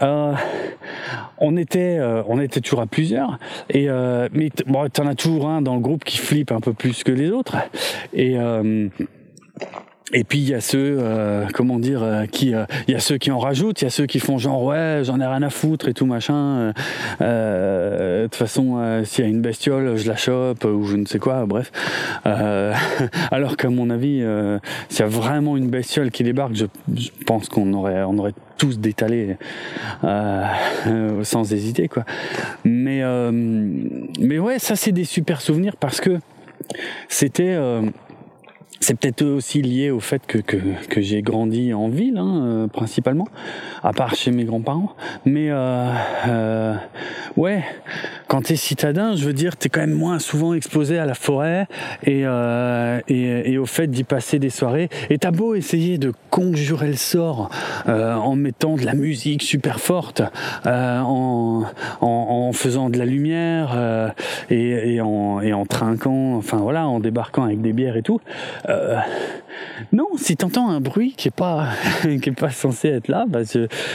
on était, on était toujours à plusieurs. Et mais bon, t'en as toujours un dans le groupe qui flippe un peu plus que les autres. Et euh, et puis il y a ceux, euh, comment dire, euh, qui, il y a ceux qui en rajoutent, il y a ceux qui font genre ouais, j'en ai rien à foutre et tout machin. de toute façon, s'il y a une bestiole, je la chope ou je ne sais quoi, bref. alors qu'à mon avis, s'il y a vraiment une bestiole qui débarque, je, pense qu'on aurait, on aurait tous détalé sans hésiter quoi. Mais mais ouais, ça c'est des super souvenirs parce que c'était euh, c'est peut-être aussi lié au fait que, que, que j'ai grandi en ville, hein, euh, principalement, à part chez mes grands-parents. Mais euh, euh, ouais, quand t'es citadin, je veux dire, t'es quand même moins souvent exposé à la forêt et, euh, et, et, au fait d'y passer des soirées. Et t'as beau essayer de conjurer le sort euh, en mettant de la musique super forte, en, en, en, faisant de la lumière et, et, en, et en trinquant, enfin voilà, en débarquant avec des bières et tout. Euh, non, si t'entends un bruit qui est pas qui est pas censé être là, bah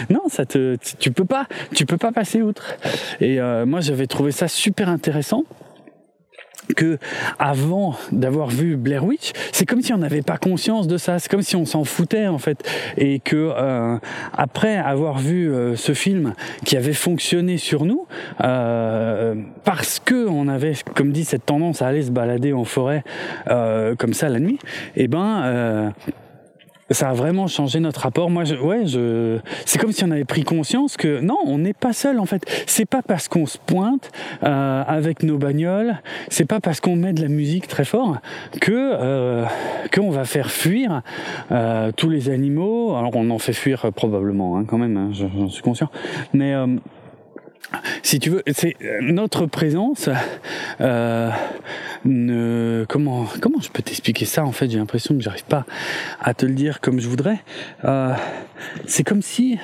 non, ça te tu peux pas tu peux pas passer outre. Et euh, moi j'avais trouvé ça super intéressant que avant d'avoir vu Blair Witch, c'est comme si on n'avait pas conscience de ça, c'est comme si on s'en foutait en fait, et que euh, après avoir vu euh, ce film qui avait fonctionné sur nous, euh, parce que on avait, comme dit, cette tendance à aller se balader en forêt comme ça la nuit, et eh ben ça a vraiment changé notre rapport. Moi, je, ouais, je, c'est comme si on avait pris conscience que non, on n'est pas seul en fait. C'est pas parce qu'on se pointe euh, avec nos bagnoles, c'est pas parce qu'on met de la musique très fort que euh, qu'on va faire fuir euh, tous les animaux. Alors on en fait fuir probablement hein, quand même, hein, j'en suis conscient. Mais euh, si tu veux, c'est notre présence. Euh, ne, comment comment je peux t'expliquer ça En fait, j'ai l'impression que j'arrive pas à te le dire comme je voudrais. Euh, c'est comme si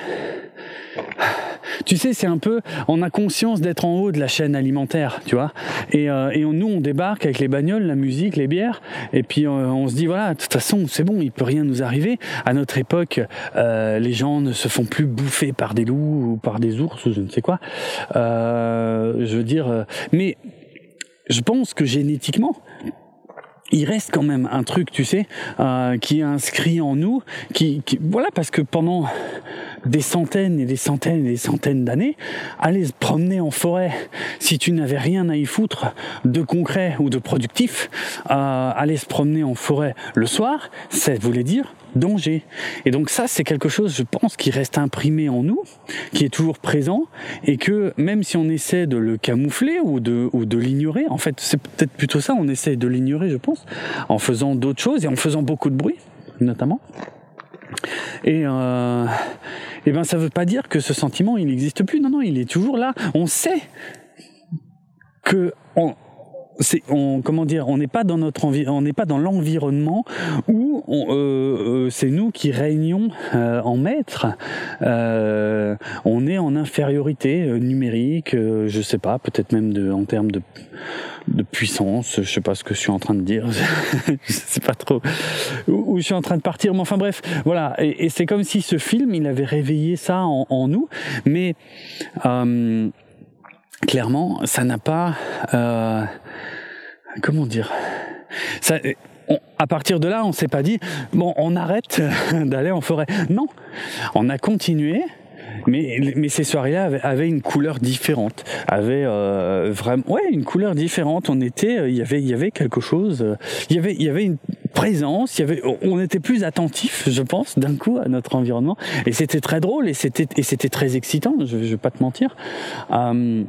tu sais, c'est un peu, on a conscience d'être en haut de la chaîne alimentaire, tu vois. Et, euh, et nous, on débarque avec les bagnoles, la musique, les bières, et puis euh, on se dit voilà, de toute façon, c'est bon, il peut rien nous arriver. À notre époque, euh, les gens ne se font plus bouffer par des loups ou par des ours ou je ne sais quoi. je veux dire, mais je pense que génétiquement, il reste quand même un truc, tu sais, euh, qui est inscrit en nous, qui, voilà, parce que pendant des centaines et des centaines et des centaines d'années, aller se promener en forêt, si tu n'avais rien à y foutre de concret ou de productif, euh, aller se promener en forêt le soir, ça voulait dire danger. Et donc ça, c'est quelque chose, je pense, qui reste imprimé en nous, qui est toujours présent, et que même si on essaie de le camoufler ou de, l'ignorer, en fait, c'est peut-être plutôt ça, on essaie de l'ignorer, je pense, en faisant d'autres choses et en faisant beaucoup de bruit, notamment. Et, euh, et ben ça veut pas dire que ce sentiment il n'existe plus. Non non, il est toujours là. On sait que on, c'est on comment dire on n'est pas dans notre on n'est pas dans l'environnement où euh, euh, c'est nous qui régnons euh, en maître. Euh, on est en infériorité euh, numérique je sais pas peut-être même de en termes de de puissance je sais pas ce que je suis en train de dire. Je sais pas trop où, je suis en train de partir mais enfin bref voilà. Et, et c'est comme si ce film il avait réveillé ça en, en nous. Mais clairement ça n'a pas comment dire? Ça, à partir de là, on s'est pas dit bon, on arrête d'aller en forêt. Non, on a continué. Mais, mais ces soirées-là avaient, une couleur différente, avaient euh, vraiment, ouais, une couleur différente. On était, il y avait, il y avait quelque chose, il y avait, il y avait une présence, on était plus attentif, je pense, d'un coup à notre environnement. Et c'était très drôle et c'était, et c'était très excitant. Je, je vais pas te mentir. Euh,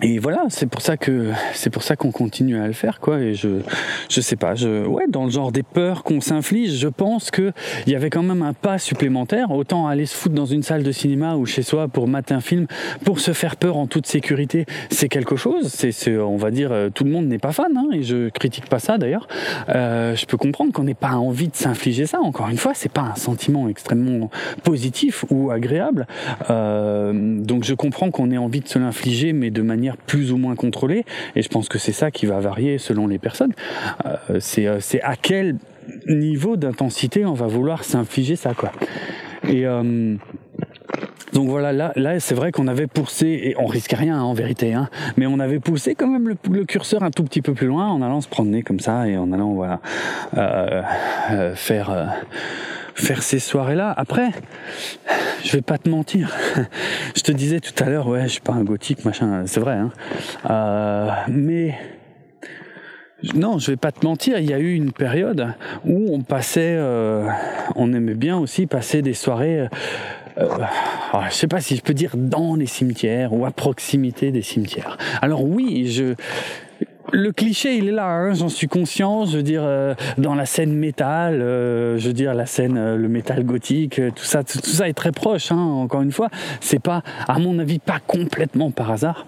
et voilà, c'est pour ça que c'est pour ça qu'on continue à le faire, quoi. Et je, je sais pas, je, ouais, dans le genre des peurs qu'on s'inflige, je pense que il y avait quand même un pas supplémentaire. Autant aller se foutre dans une salle de cinéma ou chez soi pour mater un film, pour se faire peur en toute sécurité, c'est quelque chose. C'est, on va dire, euh, tout le monde n'est pas fan, hein, et je critique pas ça d'ailleurs. Euh, je peux comprendre qu'on n'ait pas envie de s'infliger ça. Encore une fois, c'est pas un sentiment extrêmement positif ou agréable. Euh, donc je comprends qu'on ait envie de se l'infliger, mais de manière plus ou moins contrôlée. Et je pense que c'est ça qui va varier selon les personnes. Euh, c'est, euh, c'est à quel niveau d'intensité on va vouloir s'infliger ça, quoi. Et euh, donc voilà, là, là c'est vrai qu'on avait poussé, et on risque rien hein, en vérité, hein, mais on avait poussé quand même le, curseur un tout petit peu plus loin en allant se promener comme ça et en allant voilà faire faire ces soirées-là. Après, je vais pas te mentir. je te disais tout à l'heure, ouais, je suis pas un gothique, machin, c'est vrai, hein. Euh, mais non, je vais pas te mentir, il y a eu une période où on passait, euh, on aimait bien aussi passer des soirées. Euh, alors, je sais pas si je peux dire dans les cimetières ou à proximité des cimetières. Alors oui, je le cliché, il est là, hein, j'en suis conscient. Je veux dire, euh, dans la scène métal, euh, je veux dire la scène, euh, le métal gothique, tout ça, tout, ça est très proche. Hein, encore une fois, c'est pas, à mon avis, pas complètement par hasard.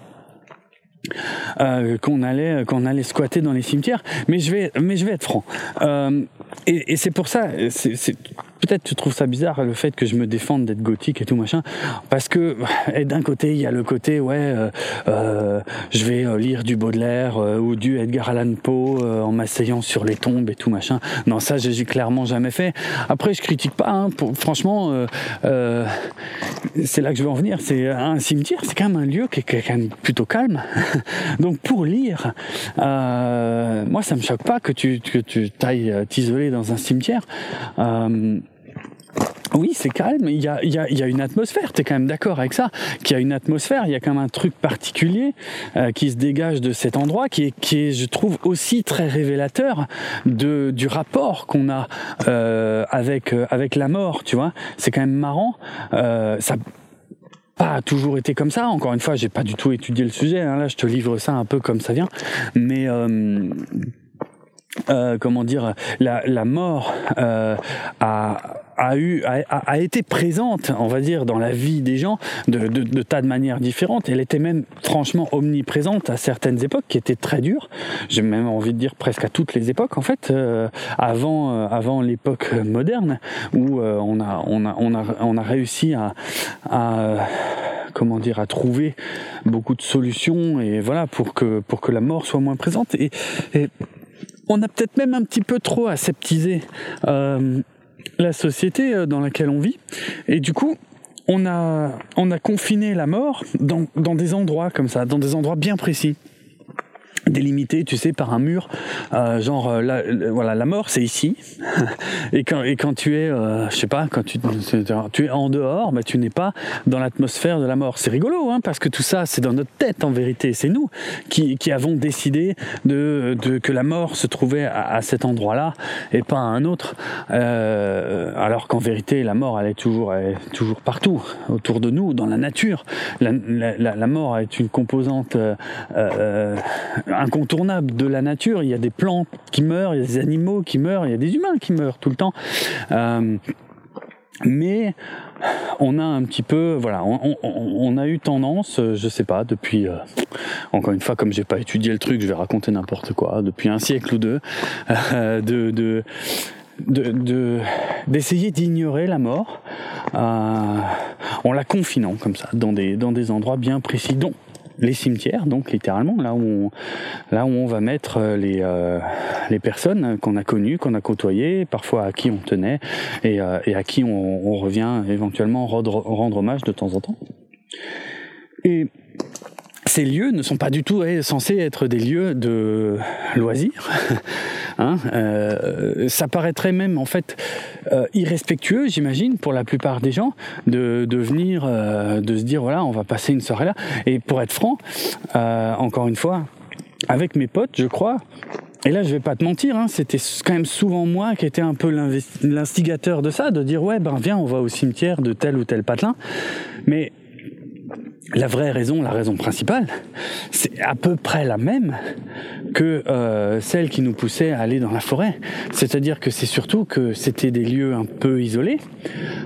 Euh, qu'on allait qu'on allait squatter dans les cimetières mais je vais mais je vais être franc euh, et, et c'est pour ça c'est peut-être tu trouves ça bizarre le fait que je me défende d'être gothique et tout machin, parce que d'un côté il y a le côté ouais, euh, euh, je vais euh, lire du Baudelaire ou du Edgar Allan Poe en m'asseyant sur les tombes et tout machin. Non ça j'ai clairement jamais fait. Après je critique pas, hein, franchement c'est là que je veux en venir. C'est un cimetière, c'est quand même un lieu qui est, quand même plutôt calme. Donc pour lire, moi ça me choque pas que tu que tu t'ailles t'isoler dans un cimetière. Oui, c'est calme, il y a, y, a, y a, une atmosphère, tu es quand même d'accord avec ça, qu'il y a une atmosphère, il y a quand même un truc particulier euh, qui se dégage de cet endroit, qui est, qui est je trouve, aussi très révélateur de, du rapport qu'on a euh, avec, euh, avec la mort, tu vois? C'est quand même marrant. Euh, ça pas toujours été comme ça. Encore une fois, j'ai pas du tout étudié le sujet. Hein. Là, je te livre ça un peu comme ça vient. Mais euh, comment dire, la, la mort euh, a a eu a, a, été présente, on va dire, dans la vie des gens de, de, de, tas de manières différentes. Elle était même franchement omniprésente à certaines époques qui étaient très dures. J'ai même envie de dire presque à toutes les époques en fait, euh, avant euh, avant l'époque moderne où euh, on a on a on a on a réussi à, à comment dire à trouver beaucoup de solutions et voilà pour que pour que la mort soit moins présente et, et on a peut-être même un petit peu trop aseptisé euh, la société euh, dans laquelle on vit. Et du coup, on a, on a confiné la mort dans, dans des endroits comme ça, dans des endroits bien précis délimité, tu sais, par un mur, euh, genre euh, la, voilà, la mort c'est ici, et quand tu es, euh, je sais pas, quand tu es en dehors, bah tu n'es pas dans l'atmosphère de la mort. C'est rigolo, hein, parce que tout ça c'est dans notre tête en vérité, c'est nous qui, avons décidé de, que la mort se trouvait à, cet endroit-là et pas à un autre, euh, alors qu'en vérité la mort elle est toujours toujours partout autour de nous, dans la nature. La, mort est une composante incontournable de la nature. Il y a des plantes qui meurent, il y a des animaux qui meurent, il y a des humains qui meurent tout le temps. Euh, mais on a un petit peu, voilà, on, a eu tendance, euh, je sais pas, depuis, euh, encore une fois, comme j'ai pas étudié le truc, je vais raconter n'importe quoi, depuis un siècle ou deux, de, de de d'essayer d'ignorer la mort en la confinant comme ça dans des endroits bien précis les cimetières, donc littéralement, là où on, là où on va mettre euh, les, euh, les personnes qu'on a connues, qu'on a côtoyées, parfois à qui on tenait et, euh, à qui on, on, revient éventuellement rendre, rendre hommage de temps en temps. Et ces lieux ne sont pas du tout censés être des lieux de loisirs. hein euh, ça paraîtrait même en fait euh, irrespectueux, j'imagine, pour la plupart des gens, de, venir, euh, de se dire voilà, on va passer une soirée là. Et pour être franc, encore une fois, avec mes potes, je crois, et là, je vais pas te mentir, hein, c'était quand même souvent moi qui étais un peu l'instigateur de ça, de dire ouais, ben viens, on va au cimetière de tel ou tel patelin. Mais la vraie raison, la raison principale, c'est à peu près la même que euh, celle qui nous poussait à aller dans la forêt. C'est-à-dire que c'est surtout que c'était des lieux un peu isolés,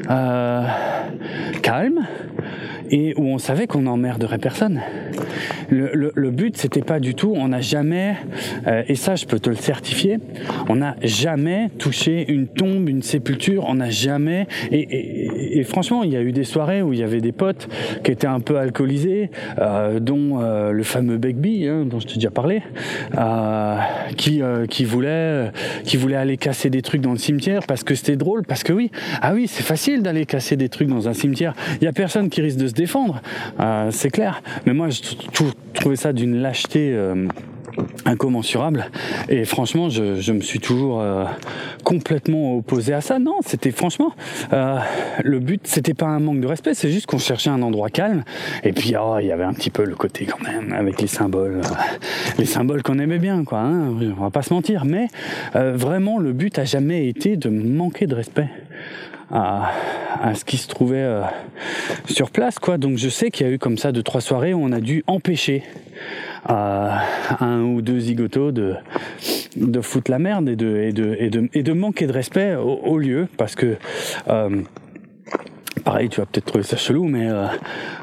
euh, calmes, et où on savait qu'on n'emmerderait personne. Le, but, c'était pas du tout, on n'a jamais, euh, et ça je peux te le certifier, on n'a jamais touché une tombe, une sépulture, on n'a jamais, et, franchement, il y a eu des soirées où il y avait des potes qui étaient un peu alcoolisés, euh, dont euh, le fameux Begbie, hein, dont je t'ai déjà parlé, euh, qui, euh, qui, voulait, qui voulait aller casser des trucs dans le cimetière parce que c'était drôle, parce que oui, ah oui, c'est facile d'aller casser des trucs dans un cimetière, il y a personne qui risque de se défendre, c'est clair. Mais moi, je trouvais ça d'une lâcheté incommensurable. Et franchement, je, me suis toujours euh, complètement opposé à ça. Non, c'était franchement euh, le but. C'était pas un manque de respect, c'est juste qu'on cherchait un endroit calme. Et puis, oh, il y avait un petit peu le côté quand même avec les symboles, euh, les symboles qu'on aimait bien, quoi. Hein, on va pas se mentir. Mais vraiment, le but a jamais été de manquer de respect à, ce qui se trouvait sur place, quoi. Donc je sais qu'il y a eu comme ça deux trois soirées où on a dû empêcher euh, un ou deux zigotos de de foutre la merde et de manquer de respect au, lieu parce que euh, pareil, tu vas peut-être trouver ça chelou, mais euh,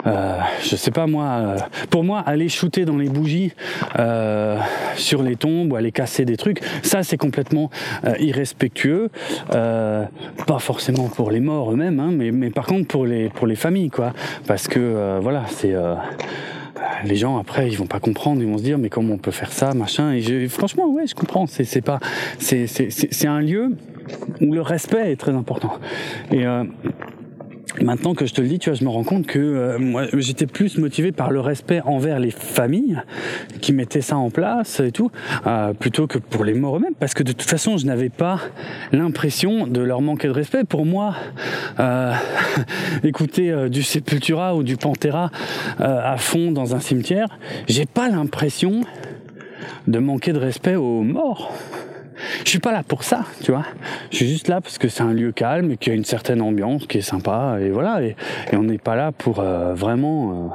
euh, je sais pas moi. pour moi, aller shooter dans les bougies sur les tombes ou aller casser des trucs, ça c'est complètement irrespectueux. Pas forcément pour les morts eux-mêmes, hein, mais, par contre pour les pour les familles, quoi. Parce que voilà, c'est euh, les gens après ils vont pas comprendre, ils vont se dire mais comment on peut faire ça, machin. Et franchement, ouais, je comprends. C'est c'est pas c'est c'est c'est un lieu où le respect est très important. Et euh, Maintenant que je te le dis, tu vois, je me rends compte que euh, moi, j'étais plus motivé par le respect envers les familles qui mettaient ça en place et tout, euh, plutôt que pour les morts eux-mêmes, parce que de toute façon, je n'avais pas l'impression de leur manquer de respect. Pour moi, euh, écouter euh, du Sepultura ou du Pantera euh, à fond dans un cimetière, j'ai pas l'impression de manquer de respect aux morts. Je suis pas là pour ça, tu vois. Je suis juste là parce que c'est un lieu calme et qu'il y a une certaine ambiance qui est sympa et voilà. Et, on n'est pas là pour euh, vraiment,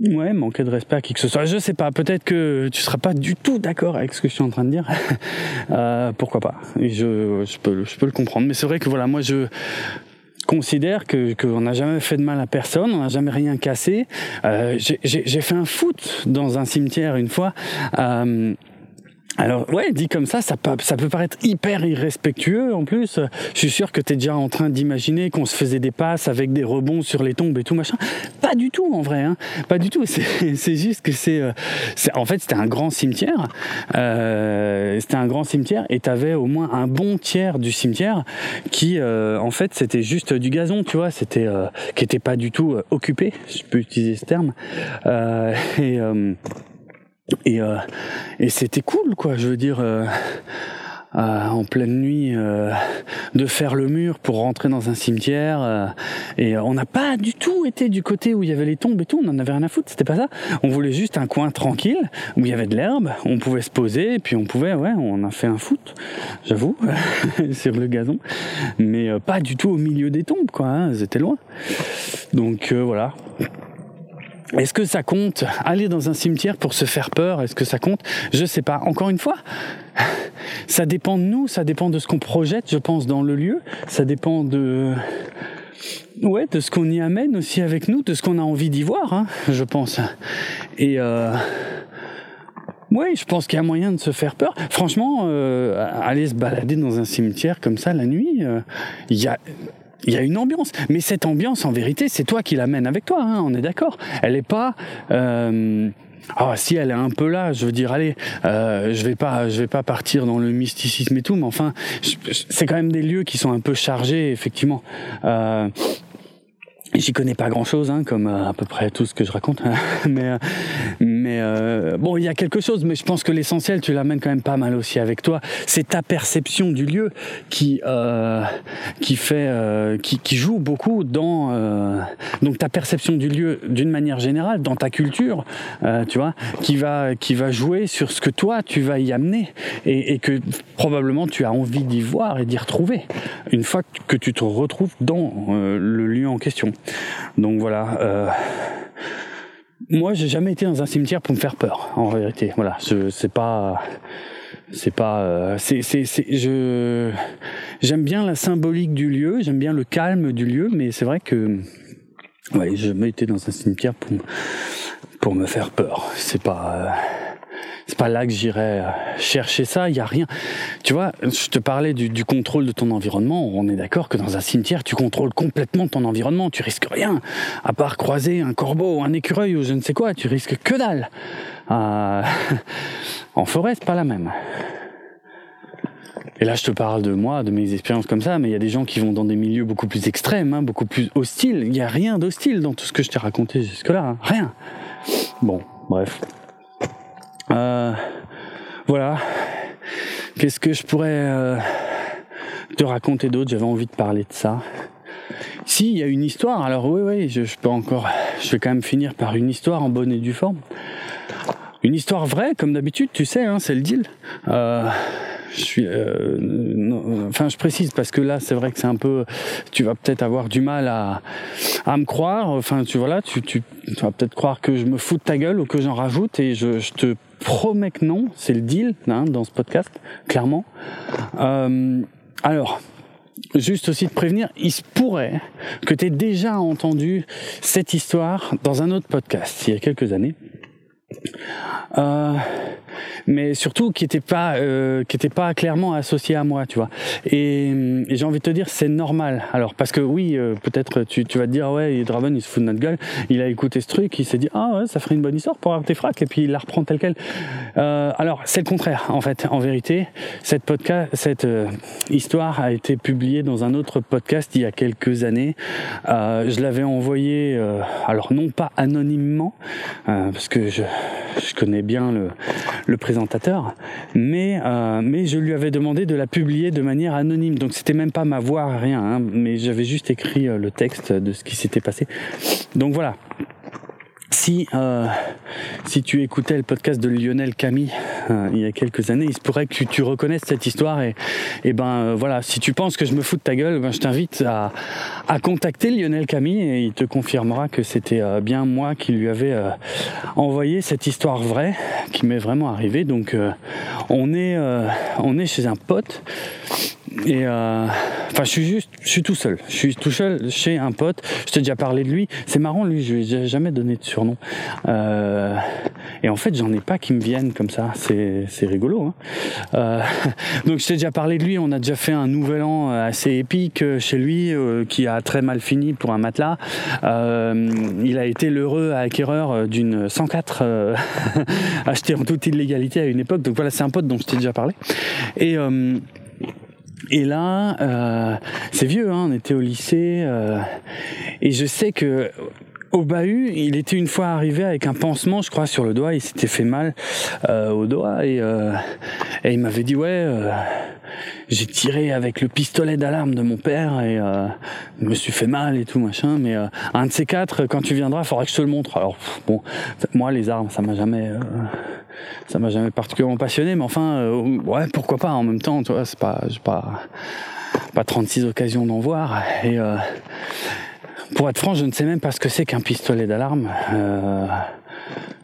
euh, ouais, manquer de respect à qui que ce soit. Je sais pas. Peut-être que tu seras pas du tout d'accord avec ce que je suis en train de dire. Euh, pourquoi pas je, peux, le comprendre. Mais c'est vrai que voilà, moi je considère que qu'on n'a jamais fait de mal à personne, on n'a jamais rien cassé. J'ai- fait un foot dans un cimetière une fois. Alors ouais, dit comme ça, ça peut, paraître hyper irrespectueux en plus. Je suis sûr que tu es déjà en train d'imaginer qu'on se faisait des passes avec des rebonds sur les tombes et tout machin. Pas du tout en vrai, hein. pas du tout. C'est juste que c'est, euh, c'est- en fait c'était un grand cimetière. Euh, c'était un grand cimetière et t'avais au moins un bon tiers du cimetière qui euh, en fait c'était juste du gazon, tu vois, c'était euh, qui était pas du tout euh, occupé, je peux utiliser ce terme. Euh, et, euh, et c'était cool, quoi. Je veux dire, euh, euh, en pleine nuit, de faire le mur pour rentrer dans un cimetière. et on n'a pas du tout été du côté où il y avait les tombes et tout. On en avait rien à foutre. C'était pas ça. On voulait juste un coin tranquille où il y avait de l'herbe. On pouvait se poser puis on pouvait, ouais, on a fait un foot, j'avoue, sur le gazon. Mais pas du tout au milieu des tombes, quoi. Hein, C'était loin. Donc voilà. Est-ce que ça compte aller dans un cimetière pour se faire peur? Est-ce que ça compte? Je sais pas. Encore une fois, ça dépend de nous, ça dépend de ce qu'on projette, je pense, dans le lieu. Ça dépend de ouais, de ce qu'on y amène aussi avec nous, de ce qu'on a envie d'y voir, hein, je pense. Et euh, oui, je pense qu'il y a moyen de se faire peur. Franchement, euh, aller se balader dans un cimetière comme ça la nuit, euh, il y a il y a une ambiance, mais cette ambiance, en vérité, c'est toi qui l'amène avec toi. Hein, on est d'accord. Elle est pas. Euh, ah si elle est un peu là, je veux dire allez, euh, je vais pas, je vais pas partir dans le mysticisme et tout, mais enfin, c'est quand même des lieux qui sont un peu chargés effectivement. Euh, J'y connais pas grand chose, hein, comme euh, à peu près tout ce que je raconte, mais euh, mais euh, bon, il y a quelque chose, mais je pense que l'essentiel, tu l'amènes quand même pas mal aussi avec toi. C'est ta perception du lieu qui euh, qui fait, euh, qui, joue beaucoup dans donc ta perception du lieu d'une manière générale, dans ta culture, tu vois, qui va qui va jouer sur ce que toi tu vas y amener et, que probablement tu as envie d'y voir et d'y retrouver une fois que tu te retrouves dans le lieu en question. Donc voilà. Moi, j'ai jamais été dans un cimetière pour me faire peur, en vérité. Voilà, je pas, c'est pas, euh, c'est, c'est, c'est, je, j'aime bien la symbolique du lieu, j'aime bien le calme du lieu, mais c'est vrai que, ouais, j'ai jamais été dans un cimetière pour, pour me faire peur. C'est pas, euh, c'est pas là que j'irais euh, chercher ça. Il y a rien. Tu vois, je te parlais du, du contrôle de ton environnement. On est d'accord que dans un cimetière, tu contrôles complètement ton environnement. Tu risques rien, à part croiser un corbeau, un écureuil ou je ne sais quoi. Tu risques que dalle. Euh, en forêt, c'est pas la même. Et là, je te parle de moi, de mes expériences comme ça, mais il y a des gens qui vont dans des milieux beaucoup plus extrêmes, hein, beaucoup plus hostiles. Il n'y a rien d'hostile dans tout ce que je t'ai raconté jusque-là. hein. Rien. Bon, bref. Euh, voilà. Qu'est-ce que je pourrais euh, te raconter d'autre? J'avais envie de parler de ça. Si, il y a une histoire. Alors oui, oui, je, peux encore. Je vais quand même finir par une histoire en bonne et due forme. Une histoire vraie, comme d'habitude, tu sais, hein, c'est le deal. Euh, je suis, enfin, je précise parce que là, c'est vrai que c'est un peu, tu vas peut-être avoir du mal à, à me croire. Enfin, tu vois là, tu, tu, tu vas peut-être croire que je me fous de ta gueule ou que j'en rajoute, et je, je te promets que non. C'est le deal hein, dans ce podcast, clairement. Euh, alors, juste aussi de prévenir, il se pourrait que tu aies déjà entendu cette histoire dans un autre podcast il y a quelques années. Euh, mais surtout qui n'était pas euh, qui était pas clairement associé à moi tu vois. Et, et j'ai envie de te dire c'est normal. Alors parce que oui euh, peut-être tu, tu vas te dire ouais Draven il se fout de notre gueule. Il a écouté ce truc il s'est dit ah ouais ça ferait une bonne histoire pour avoir tes et puis il la reprend telle quelle. Euh, alors c'est le contraire en fait en vérité. Cette podcast cette euh, histoire a été publiée dans un autre podcast il y a quelques années. Je l'avais envoyé alors non pas anonymement parce que je je connais bien le, présentateur, mais, euh, mais je lui avais demandé de la publier de manière anonyme. Donc c'était même pas ma voix, rien, hein, mais j'avais juste écrit euh, le texte de ce qui s'était passé. Donc voilà, si, euh, si tu écoutais le podcast de Lionel Camille euh, il y a quelques années, il se pourrait que tu, reconnaisses cette histoire et, et ben euh, voilà, si tu penses que je me fous de ta gueule, ben, je t'invite à, contacter Lionel Camille et il te confirmera que c'était bien moi qui lui avais envoyé cette histoire vraie qui m'est vraiment arrivée. Donc on est chez un pote et euh, enfin, je suis juste, je suis tout seul. Je suis tout seul chez un pote. Je t'ai déjà parlé de lui. C'est marrant, lui, je lui ai jamais donné de surnom. Euh, et en fait, j'en ai pas qui me viennent comme ça. C'est, c'est rigolo. Hein. Euh, donc, je t'ai déjà parlé de lui. On a déjà fait un nouvel an assez épique euh, chez lui, euh, qui a très mal fini pour un matelas. Euh, il a été l'heureux acquéreur d'une 104 achetée en toute illégalité à une époque. Donc voilà, c'est un pote dont je t'ai déjà parlé. Et et là, euh, c'est vieux, hein, on était au lycée, euh, et je sais que au bahut, il était une fois arrivé avec un pansement, je crois, sur le doigt. Il s'était fait mal euh, au doigt et, euh, et il m'avait dit ouais, euh, j'ai tiré avec le pistolet d'alarme de mon père et je me suis fait mal et tout machin. Mais un de ces quatre, quand tu viendras, il faudra que je te le montre. Alors bon, moi les armes, ça m'a jamais, ça m'a jamais particulièrement passionné, mais enfin, ouais, pourquoi pas. En même temps, tu vois, c'est pas, pas, pas 36 occasions d'en voir pour être franc, je ne sais même pas ce que c'est qu'un pistolet d'alarme. Euh,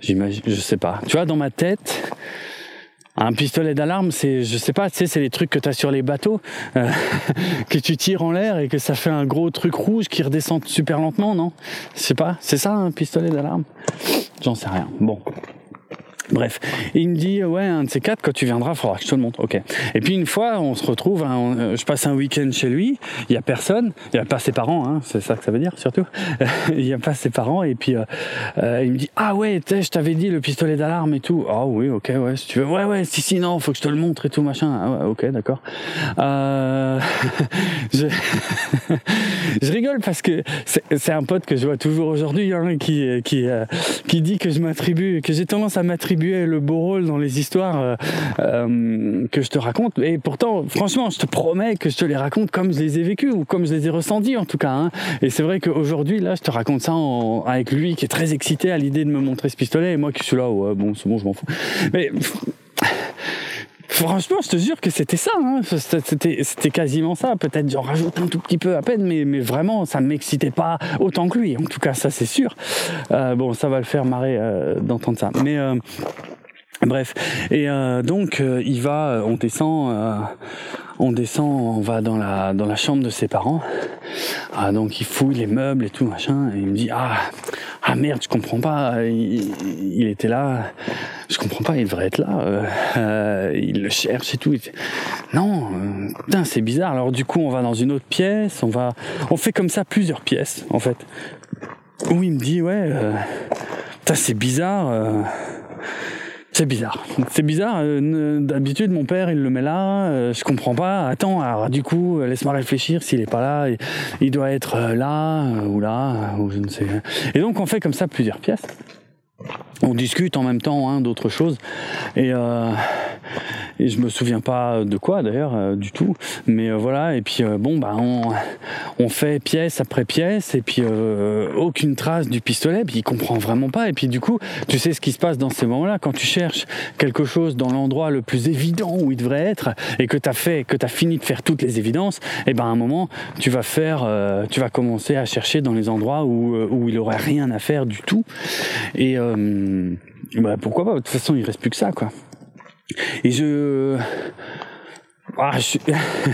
J'imagine, je sais pas. Tu vois, dans ma tête, un pistolet d'alarme, c'est, je sais pas, tu sais, c'est les trucs que tu as sur les bateaux, euh, que tu tires en l'air et que ça fait un gros truc rouge qui redescend super lentement, non? Je sais pas, c'est ça un pistolet d'alarme? J'en sais rien. Bon, Bref, il me dit ouais un de ces quatre quand tu viendras, il faudra que je te le montre. Ok. Et puis une fois, on se retrouve, hein, euh, je passe un week-end chez lui, il y a personne, il y a pas ses parents, hein, c'est ça que ça veut dire surtout. il y a pas ses parents et puis euh, euh, il me dit ah ouais, je t'avais dit le pistolet d'alarme et tout. Ah oui, ok, ouais, si tu veux, ouais ouais, si si non, faut que je te le montre et tout machin. Ah ouais, ok, d'accord. Je... je rigole parce que c'est un pote que je vois toujours aujourd'hui hein, qui qui qui dit que je m'attribue, que j'ai tendance à m'attribuer le beau rôle dans les histoires euh, euh, que je te raconte. Et pourtant, franchement, je te promets que je te les raconte comme je les ai vécues ou comme je les ai ressentis en tout cas. Hein. Et c'est vrai qu'aujourd'hui, là, je te raconte ça avec lui qui est très excité à l'idée de me montrer ce pistolet et moi qui suis là, ouais, bon, c'est bon, je m'en fous. Mais Franchement, je te jure que c'était ça. Hein. C'était, quasiment ça. Peut-être j'en rajoute un tout petit peu à peine, mais, mais vraiment, ça ne m'excitait pas autant que lui. En tout cas, ça c'est sûr. Euh, bon, ça va le faire marrer euh, d'entendre ça. Mais euh, Bref, et euh, donc euh, il va, on descend, euh, on descend, on va dans la dans la chambre de ses parents. Ah, donc il fouille les meubles et tout machin, et il me dit ah ah merde, je comprends pas, il, était là, je comprends pas, il devrait être là, il le cherche et tout. Non, putain c'est bizarre. Alors du coup on va dans une autre pièce, on va, on fait comme ça plusieurs pièces en fait. Où il me dit ouais, putain c'est bizarre c'est bizarre. C'est bizarre. Euh, d'habitude, mon père, il le met là. Euh, je comprends pas. Attends, alors du coup, laisse-moi réfléchir. S'il est pas là, il, doit être euh, là ou là ou je ne sais. Et donc, on fait comme ça plusieurs pièces. On discute en même temps hein, d'autres choses. Et et je me souviens pas de quoi d'ailleurs euh, du tout. Mais euh, voilà et puis euh, bon bah on, fait pièce après pièce et puis aucune trace du pistolet puis il comprend vraiment pas. Et puis du coup tu sais ce qui se passe dans ces moments là quand tu cherches quelque chose dans l'endroit le plus évident où il devrait être et que tu as fait que tu as fini de faire toutes les évidences et ben à un moment tu vas faire tu vas commencer à chercher dans les endroits où, où il aurait rien à faire du tout. Et bah, pourquoi pas de toute façon il reste plus que ça quoi. Et je ah, je, suis,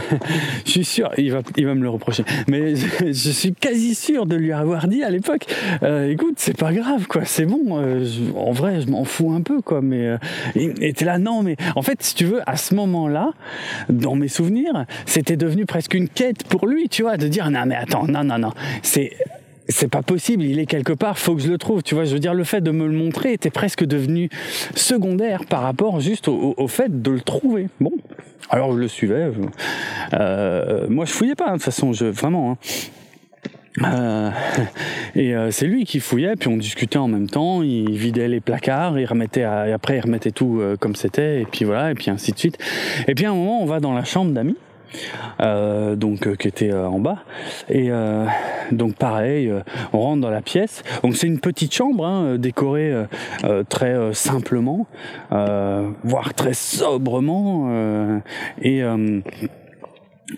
je, sûr, il va, il va me le reprocher, mais je, suis quasi sûr de lui avoir dit à l'époque, euh, écoute, c'est pas grave, quoi, c'est bon, euh, en vrai, je m'en fous un peu, quoi, mais euh, était là, non, mais en fait, si tu veux, à ce moment-là, dans mes souvenirs, c'était devenu presque une quête pour lui, tu vois, de dire, non, mais attends, non, non, non, c'est c'est pas possible, il est quelque part, faut que je le trouve. Tu vois, je veux dire, le fait de me le montrer était presque devenu secondaire par rapport juste au, fait de le trouver. Bon, alors je le suivais. Euh, moi, je fouillais pas, hein, de toute façon, vraiment. Hein. Euh, et euh, c'est lui qui fouillait, puis on discutait en même temps. Il vidait les placards, il remettait, et après il remettait tout comme c'était, et puis voilà, et puis ainsi de suite. Et puis à un moment, on va dans la chambre d'amis. Euh, donc euh, qui était euh, en bas. Et donc pareil, on rentre dans la pièce. Donc c'est une petite chambre hein, décorée très simplement, voire très sobrement. et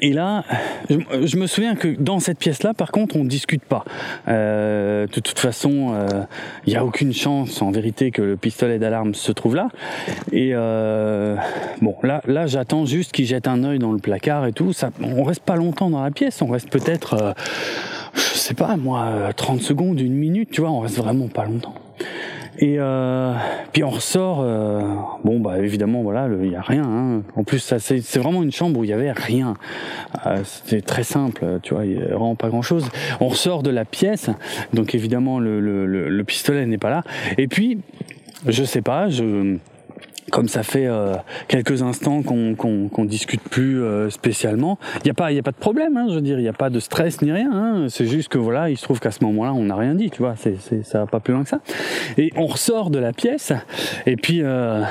et là, je, me souviens que dans cette pièce-là, par contre, on ne discute pas. Euh, de toute façon, il n'y a aucune chance, en vérité, que le pistolet d'alarme se trouve là. Et euh, bon, là, là, j'attends juste qu'il jette un œil dans le placard et tout. Ça, on reste pas longtemps dans la pièce. On reste peut-être, euh, je sais pas, moi, 30 secondes, une minute. Tu vois, on reste vraiment pas longtemps. Et euh, puis on ressort. Euh, bon, bah évidemment, voilà, il y a rien. Hein. En plus, ça c'est vraiment une chambre où il y avait rien. Euh, C'était très simple, tu vois, il y a pas grand chose. On ressort de la pièce, donc évidemment le, le pistolet n'est pas là. Et puis, je sais pas, je comme ça fait euh, quelques instants qu'on qu'on discute plus euh, spécialement, il n'y a pas il a pas de problème, hein, je veux dire, il n'y a pas de stress ni rien. Hein, c'est juste que voilà, il se trouve qu'à ce moment-là, on n'a rien dit, tu vois, c'est c'est ça va pas plus loin que ça. Et on ressort de la pièce et puis. Euh,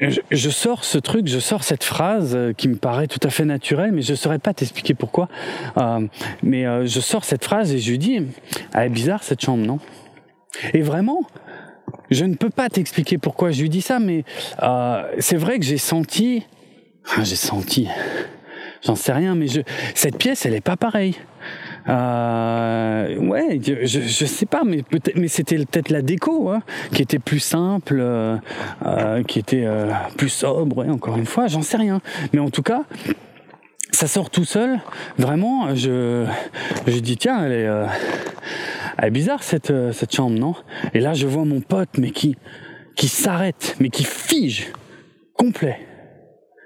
je, sors ce truc, je sors cette phrase qui me paraît tout à fait naturelle, mais je saurais pas t'expliquer pourquoi. mais je sors cette phrase et je lui dis, elle est bizarre cette chambre, non? Et vraiment, je ne peux pas t'expliquer pourquoi je lui dis ça, mais euh, c'est vrai que j'ai senti, j'ai senti, j'en sais rien, mais cette pièce, elle est pas pareille. Euh, ouais, je, je sais pas, mais peut-être, mais c'était peut-être la déco hein, qui était plus simple, euh, qui était plus sobre. Encore une fois, j'en sais rien. Mais en tout cas, ça sort tout seul. Vraiment, je, je dis tiens, elle est, euh, elle est bizarre cette, euh, cette chambre, non? Et là, je vois mon pote, mais qui, qui s'arrête, mais qui fige, complet,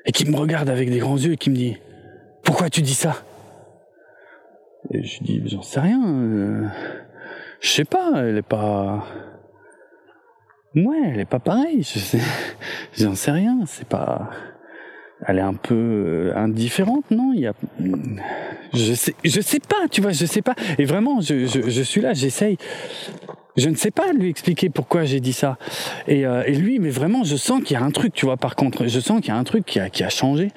et qui me regarde avec des grands yeux et qui me dit pourquoi tu dis ça? Et je dis j'en sais rien. Euh, je sais pas, elle est pas. Ouais, elle est pas pareille. Je sais, j'en sais rien. C'est pas elle est un peu euh, indifférente, non? Il y a, je sais, je sais pas, tu vois, je sais pas. Et vraiment, je, je, je suis là, j'essaye. Je ne sais pas lui expliquer pourquoi j'ai dit ça. Et, euh, et, lui, mais vraiment, je sens qu'il y a un truc, tu vois. Par contre, je sens qu'il y a un truc qui a, qui a changé.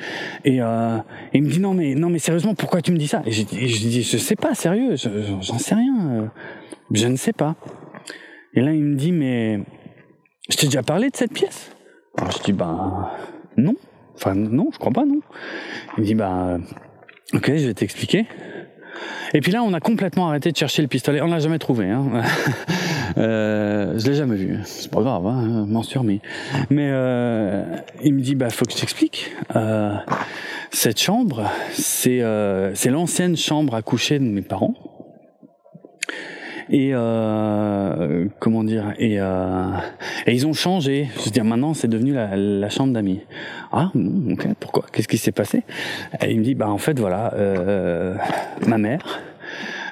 Et euh, il me dit non, mais non, mais sérieusement, pourquoi tu me dis ça? Et je, je dis, je sais pas, sérieux, j'en sais rien. Euh, je ne sais pas. Et là, il me dit, mais je t'ai déjà parlé de cette pièce? Alors je dis, ben non. Enfin, non, je crois pas, non. Il me dit, bah, ok, je vais t'expliquer. Et puis là, on a complètement arrêté de chercher le pistolet. On l'a jamais trouvé. Hein. euh, je l'ai jamais vu. C'est pas grave, hein, m'en suis. Mais euh, il me dit, bah, faut que je t'explique. Euh, cette chambre, c'est euh, c'est l'ancienne chambre à coucher de mes parents et euh, comment dire et, euh, et ils ont changé. Je veux dire maintenant c'est devenu la, chambre d'amis. Ah ok pourquoi? Qu'est-ce qui s'est passé? Et il me dit bah en fait voilà euh, ma mère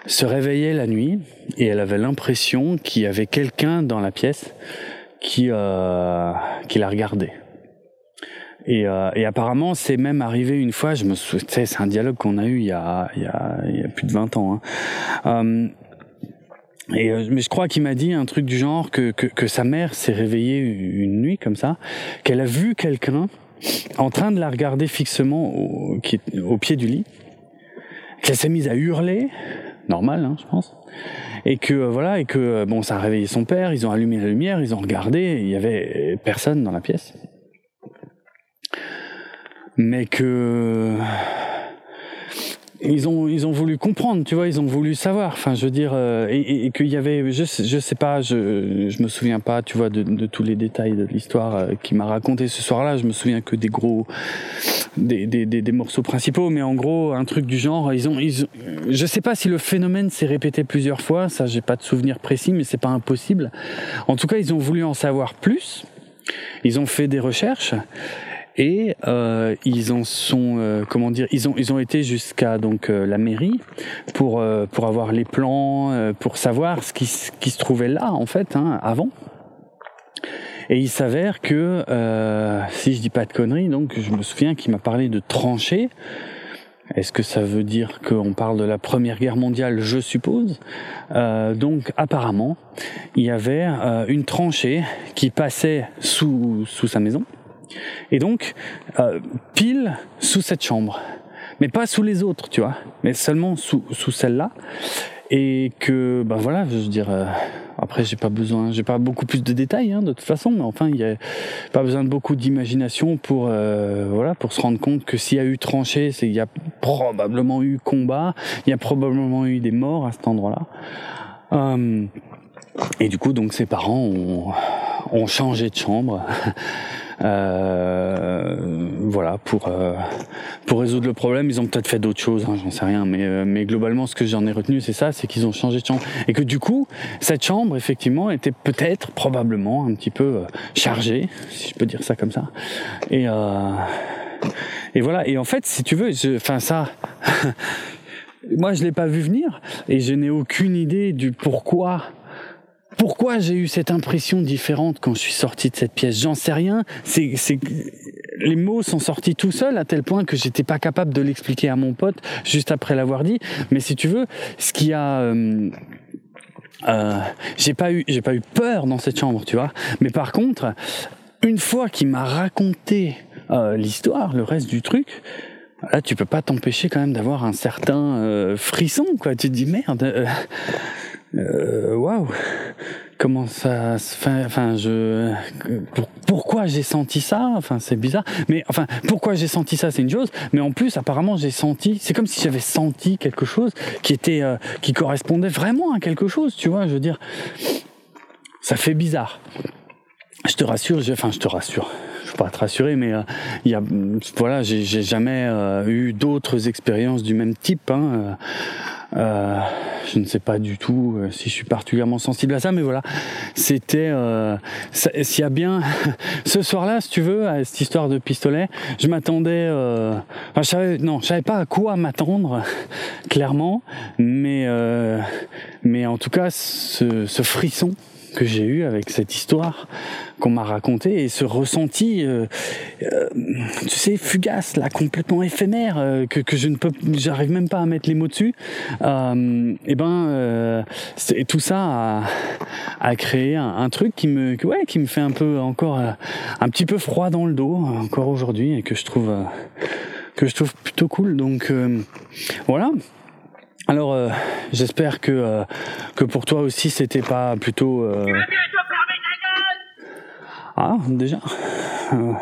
se réveillait la nuit et elle avait l'impression qu'il y avait quelqu'un dans la pièce qui euh, qui la regardait. Et, euh, et, apparemment, c'est même arrivé une fois, je me souviens, c'est un dialogue qu'on a eu il y a, il y a, il y a plus de 20 ans. Hein. Euh, et, euh, mais je crois qu'il m'a dit un truc du genre que, que, que sa mère s'est réveillée une nuit comme ça, qu'elle a vu quelqu'un en train de la regarder fixement au, au pied du lit, qu'elle s'est mise à hurler, normal, hein, je pense, et que euh, voilà, et que euh, bon, ça a réveillé son père. Ils ont allumé la lumière, ils ont regardé, il y avait personne dans la pièce, mais que ils ont ils ont voulu comprendre tu vois ils ont voulu savoir. Enfin je veux dire euh, et, et, qu'il y avait je je sais pas je je me souviens pas tu vois de, de tous les détails de l'histoire euh, qui m'a raconté ce soir-là. Je me souviens que des gros des, des, des, des, morceaux principaux mais en gros un truc du genre ils ont ils je sais pas si le phénomène s'est répété plusieurs fois ça j'ai pas de souvenir précis mais c'est pas impossible. En tout cas ils ont voulu en savoir plus. Ils ont fait des recherches et euh, ils en sont euh, comment dire ils ont été jusqu'à euh, la mairie pour avoir les plans pour savoir ce qui se trouvait là en fait hein, avant. Et il s'avère que si je dis pas de conneries donc je me souviens qu'il m'a parlé de tranchées. Est-ce que ça veut dire qu'on parle de la Première Guerre mondiale? Je suppose. Donc apparemment, il y avait une tranchée qui passait sous sa maison et donc, euh, pile sous cette chambre. Mais pas sous les autres, tu vois. Mais seulement sous, sous celle-là. Et que, ben voilà, je veux dire, euh, après j'ai pas besoin, j'ai pas beaucoup plus de détails hein, de toute façon, mais enfin il y a pas besoin de beaucoup d'imagination pour, euh, voilà, pour se rendre compte que s'il y a eu tranchée, c'est il y a probablement eu combat, il y a probablement eu des morts à cet endroit-là. Euh, et du coup, donc ses parents ont changé de chambre. Euh, voilà pour euh, pour résoudre le problème ils ont peut-être fait d'autres choses hein, j'en sais rien mais euh, mais globalement ce que j'en ai retenu c'est ça c'est qu'ils ont changé de chambre. Et que du coup cette chambre effectivement était peut-être probablement un petit peu chargée si je peux dire ça comme ça. Et et voilà. Et en fait si tu veux enfin ça moi je l'ai pas vu venir et je n'ai aucune idée du pourquoi pourquoi j'ai eu cette impression différente quand je suis sorti de cette pièce? J'en sais rien. C'est, c'est, les mots sont sortis tout seuls à tel point que j'étais pas capable de l'expliquer à mon pote juste après l'avoir dit. Mais si tu veux, ce qui a euh, euh, j'ai pas eu j'ai pas eu peur dans cette chambre, tu vois. Mais par contre, une fois qu'il m'a raconté euh, l'histoire, le reste du truc, là tu peux pas t'empêcher quand même d'avoir un certain euh, frisson, quoi. Tu te dis merde. Euh, euh, waouh. Comment ça enfin, je pour, pourquoi j'ai senti ça? Enfin c'est bizarre. Mais enfin pourquoi j'ai senti ça c'est une chose. Mais en plus apparemment j'ai senti c'est comme si j'avais senti quelque chose qui était euh, qui correspondait vraiment à quelque chose tu vois je veux dire. Ça fait bizarre. Je te rassure je, enfin je te rassure. Je peux pas te rassurer mais euh, y a voilà j'ai jamais euh, eu d'autres expériences du même type hein, je ne sais pas du tout euh, si je suis particulièrement sensible à ça, mais voilà, c'était euh, s'il y a bien ce soir-là, si tu veux, à cette histoire de pistolet, je m'attendais, euh, je savais, non, je savais pas à quoi m'attendre clairement, mais euh, mais en tout cas, ce, ce frisson que j'ai eu avec cette histoire qu'on m'a racontée et ce ressenti, euh, euh, tu sais, fugace, là, complètement éphémère, euh, que, que je ne peux, j'arrive même pas à mettre les mots dessus. Euh, et ben, euh, tout ça a, a créé un, un, truc qui me, ouais, qui me fait un peu encore un petit peu froid dans le dos encore aujourd'hui et que je trouve que je trouve plutôt cool. Donc voilà. Alors, euh, j'espère que euh, que pour toi aussi, c'était pas plutôt. Euh... Ah, déjà. Euh,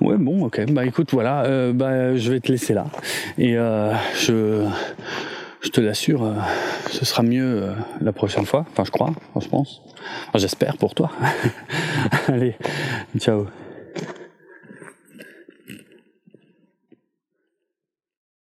ouais, bon, ok. Bah écoute, voilà. Euh, bah, je vais te laisser là. Et je je te l'assure, ce sera mieux la prochaine fois. Enfin, je crois, je pense. Enfin, J'espère pour toi. Allez, ciao.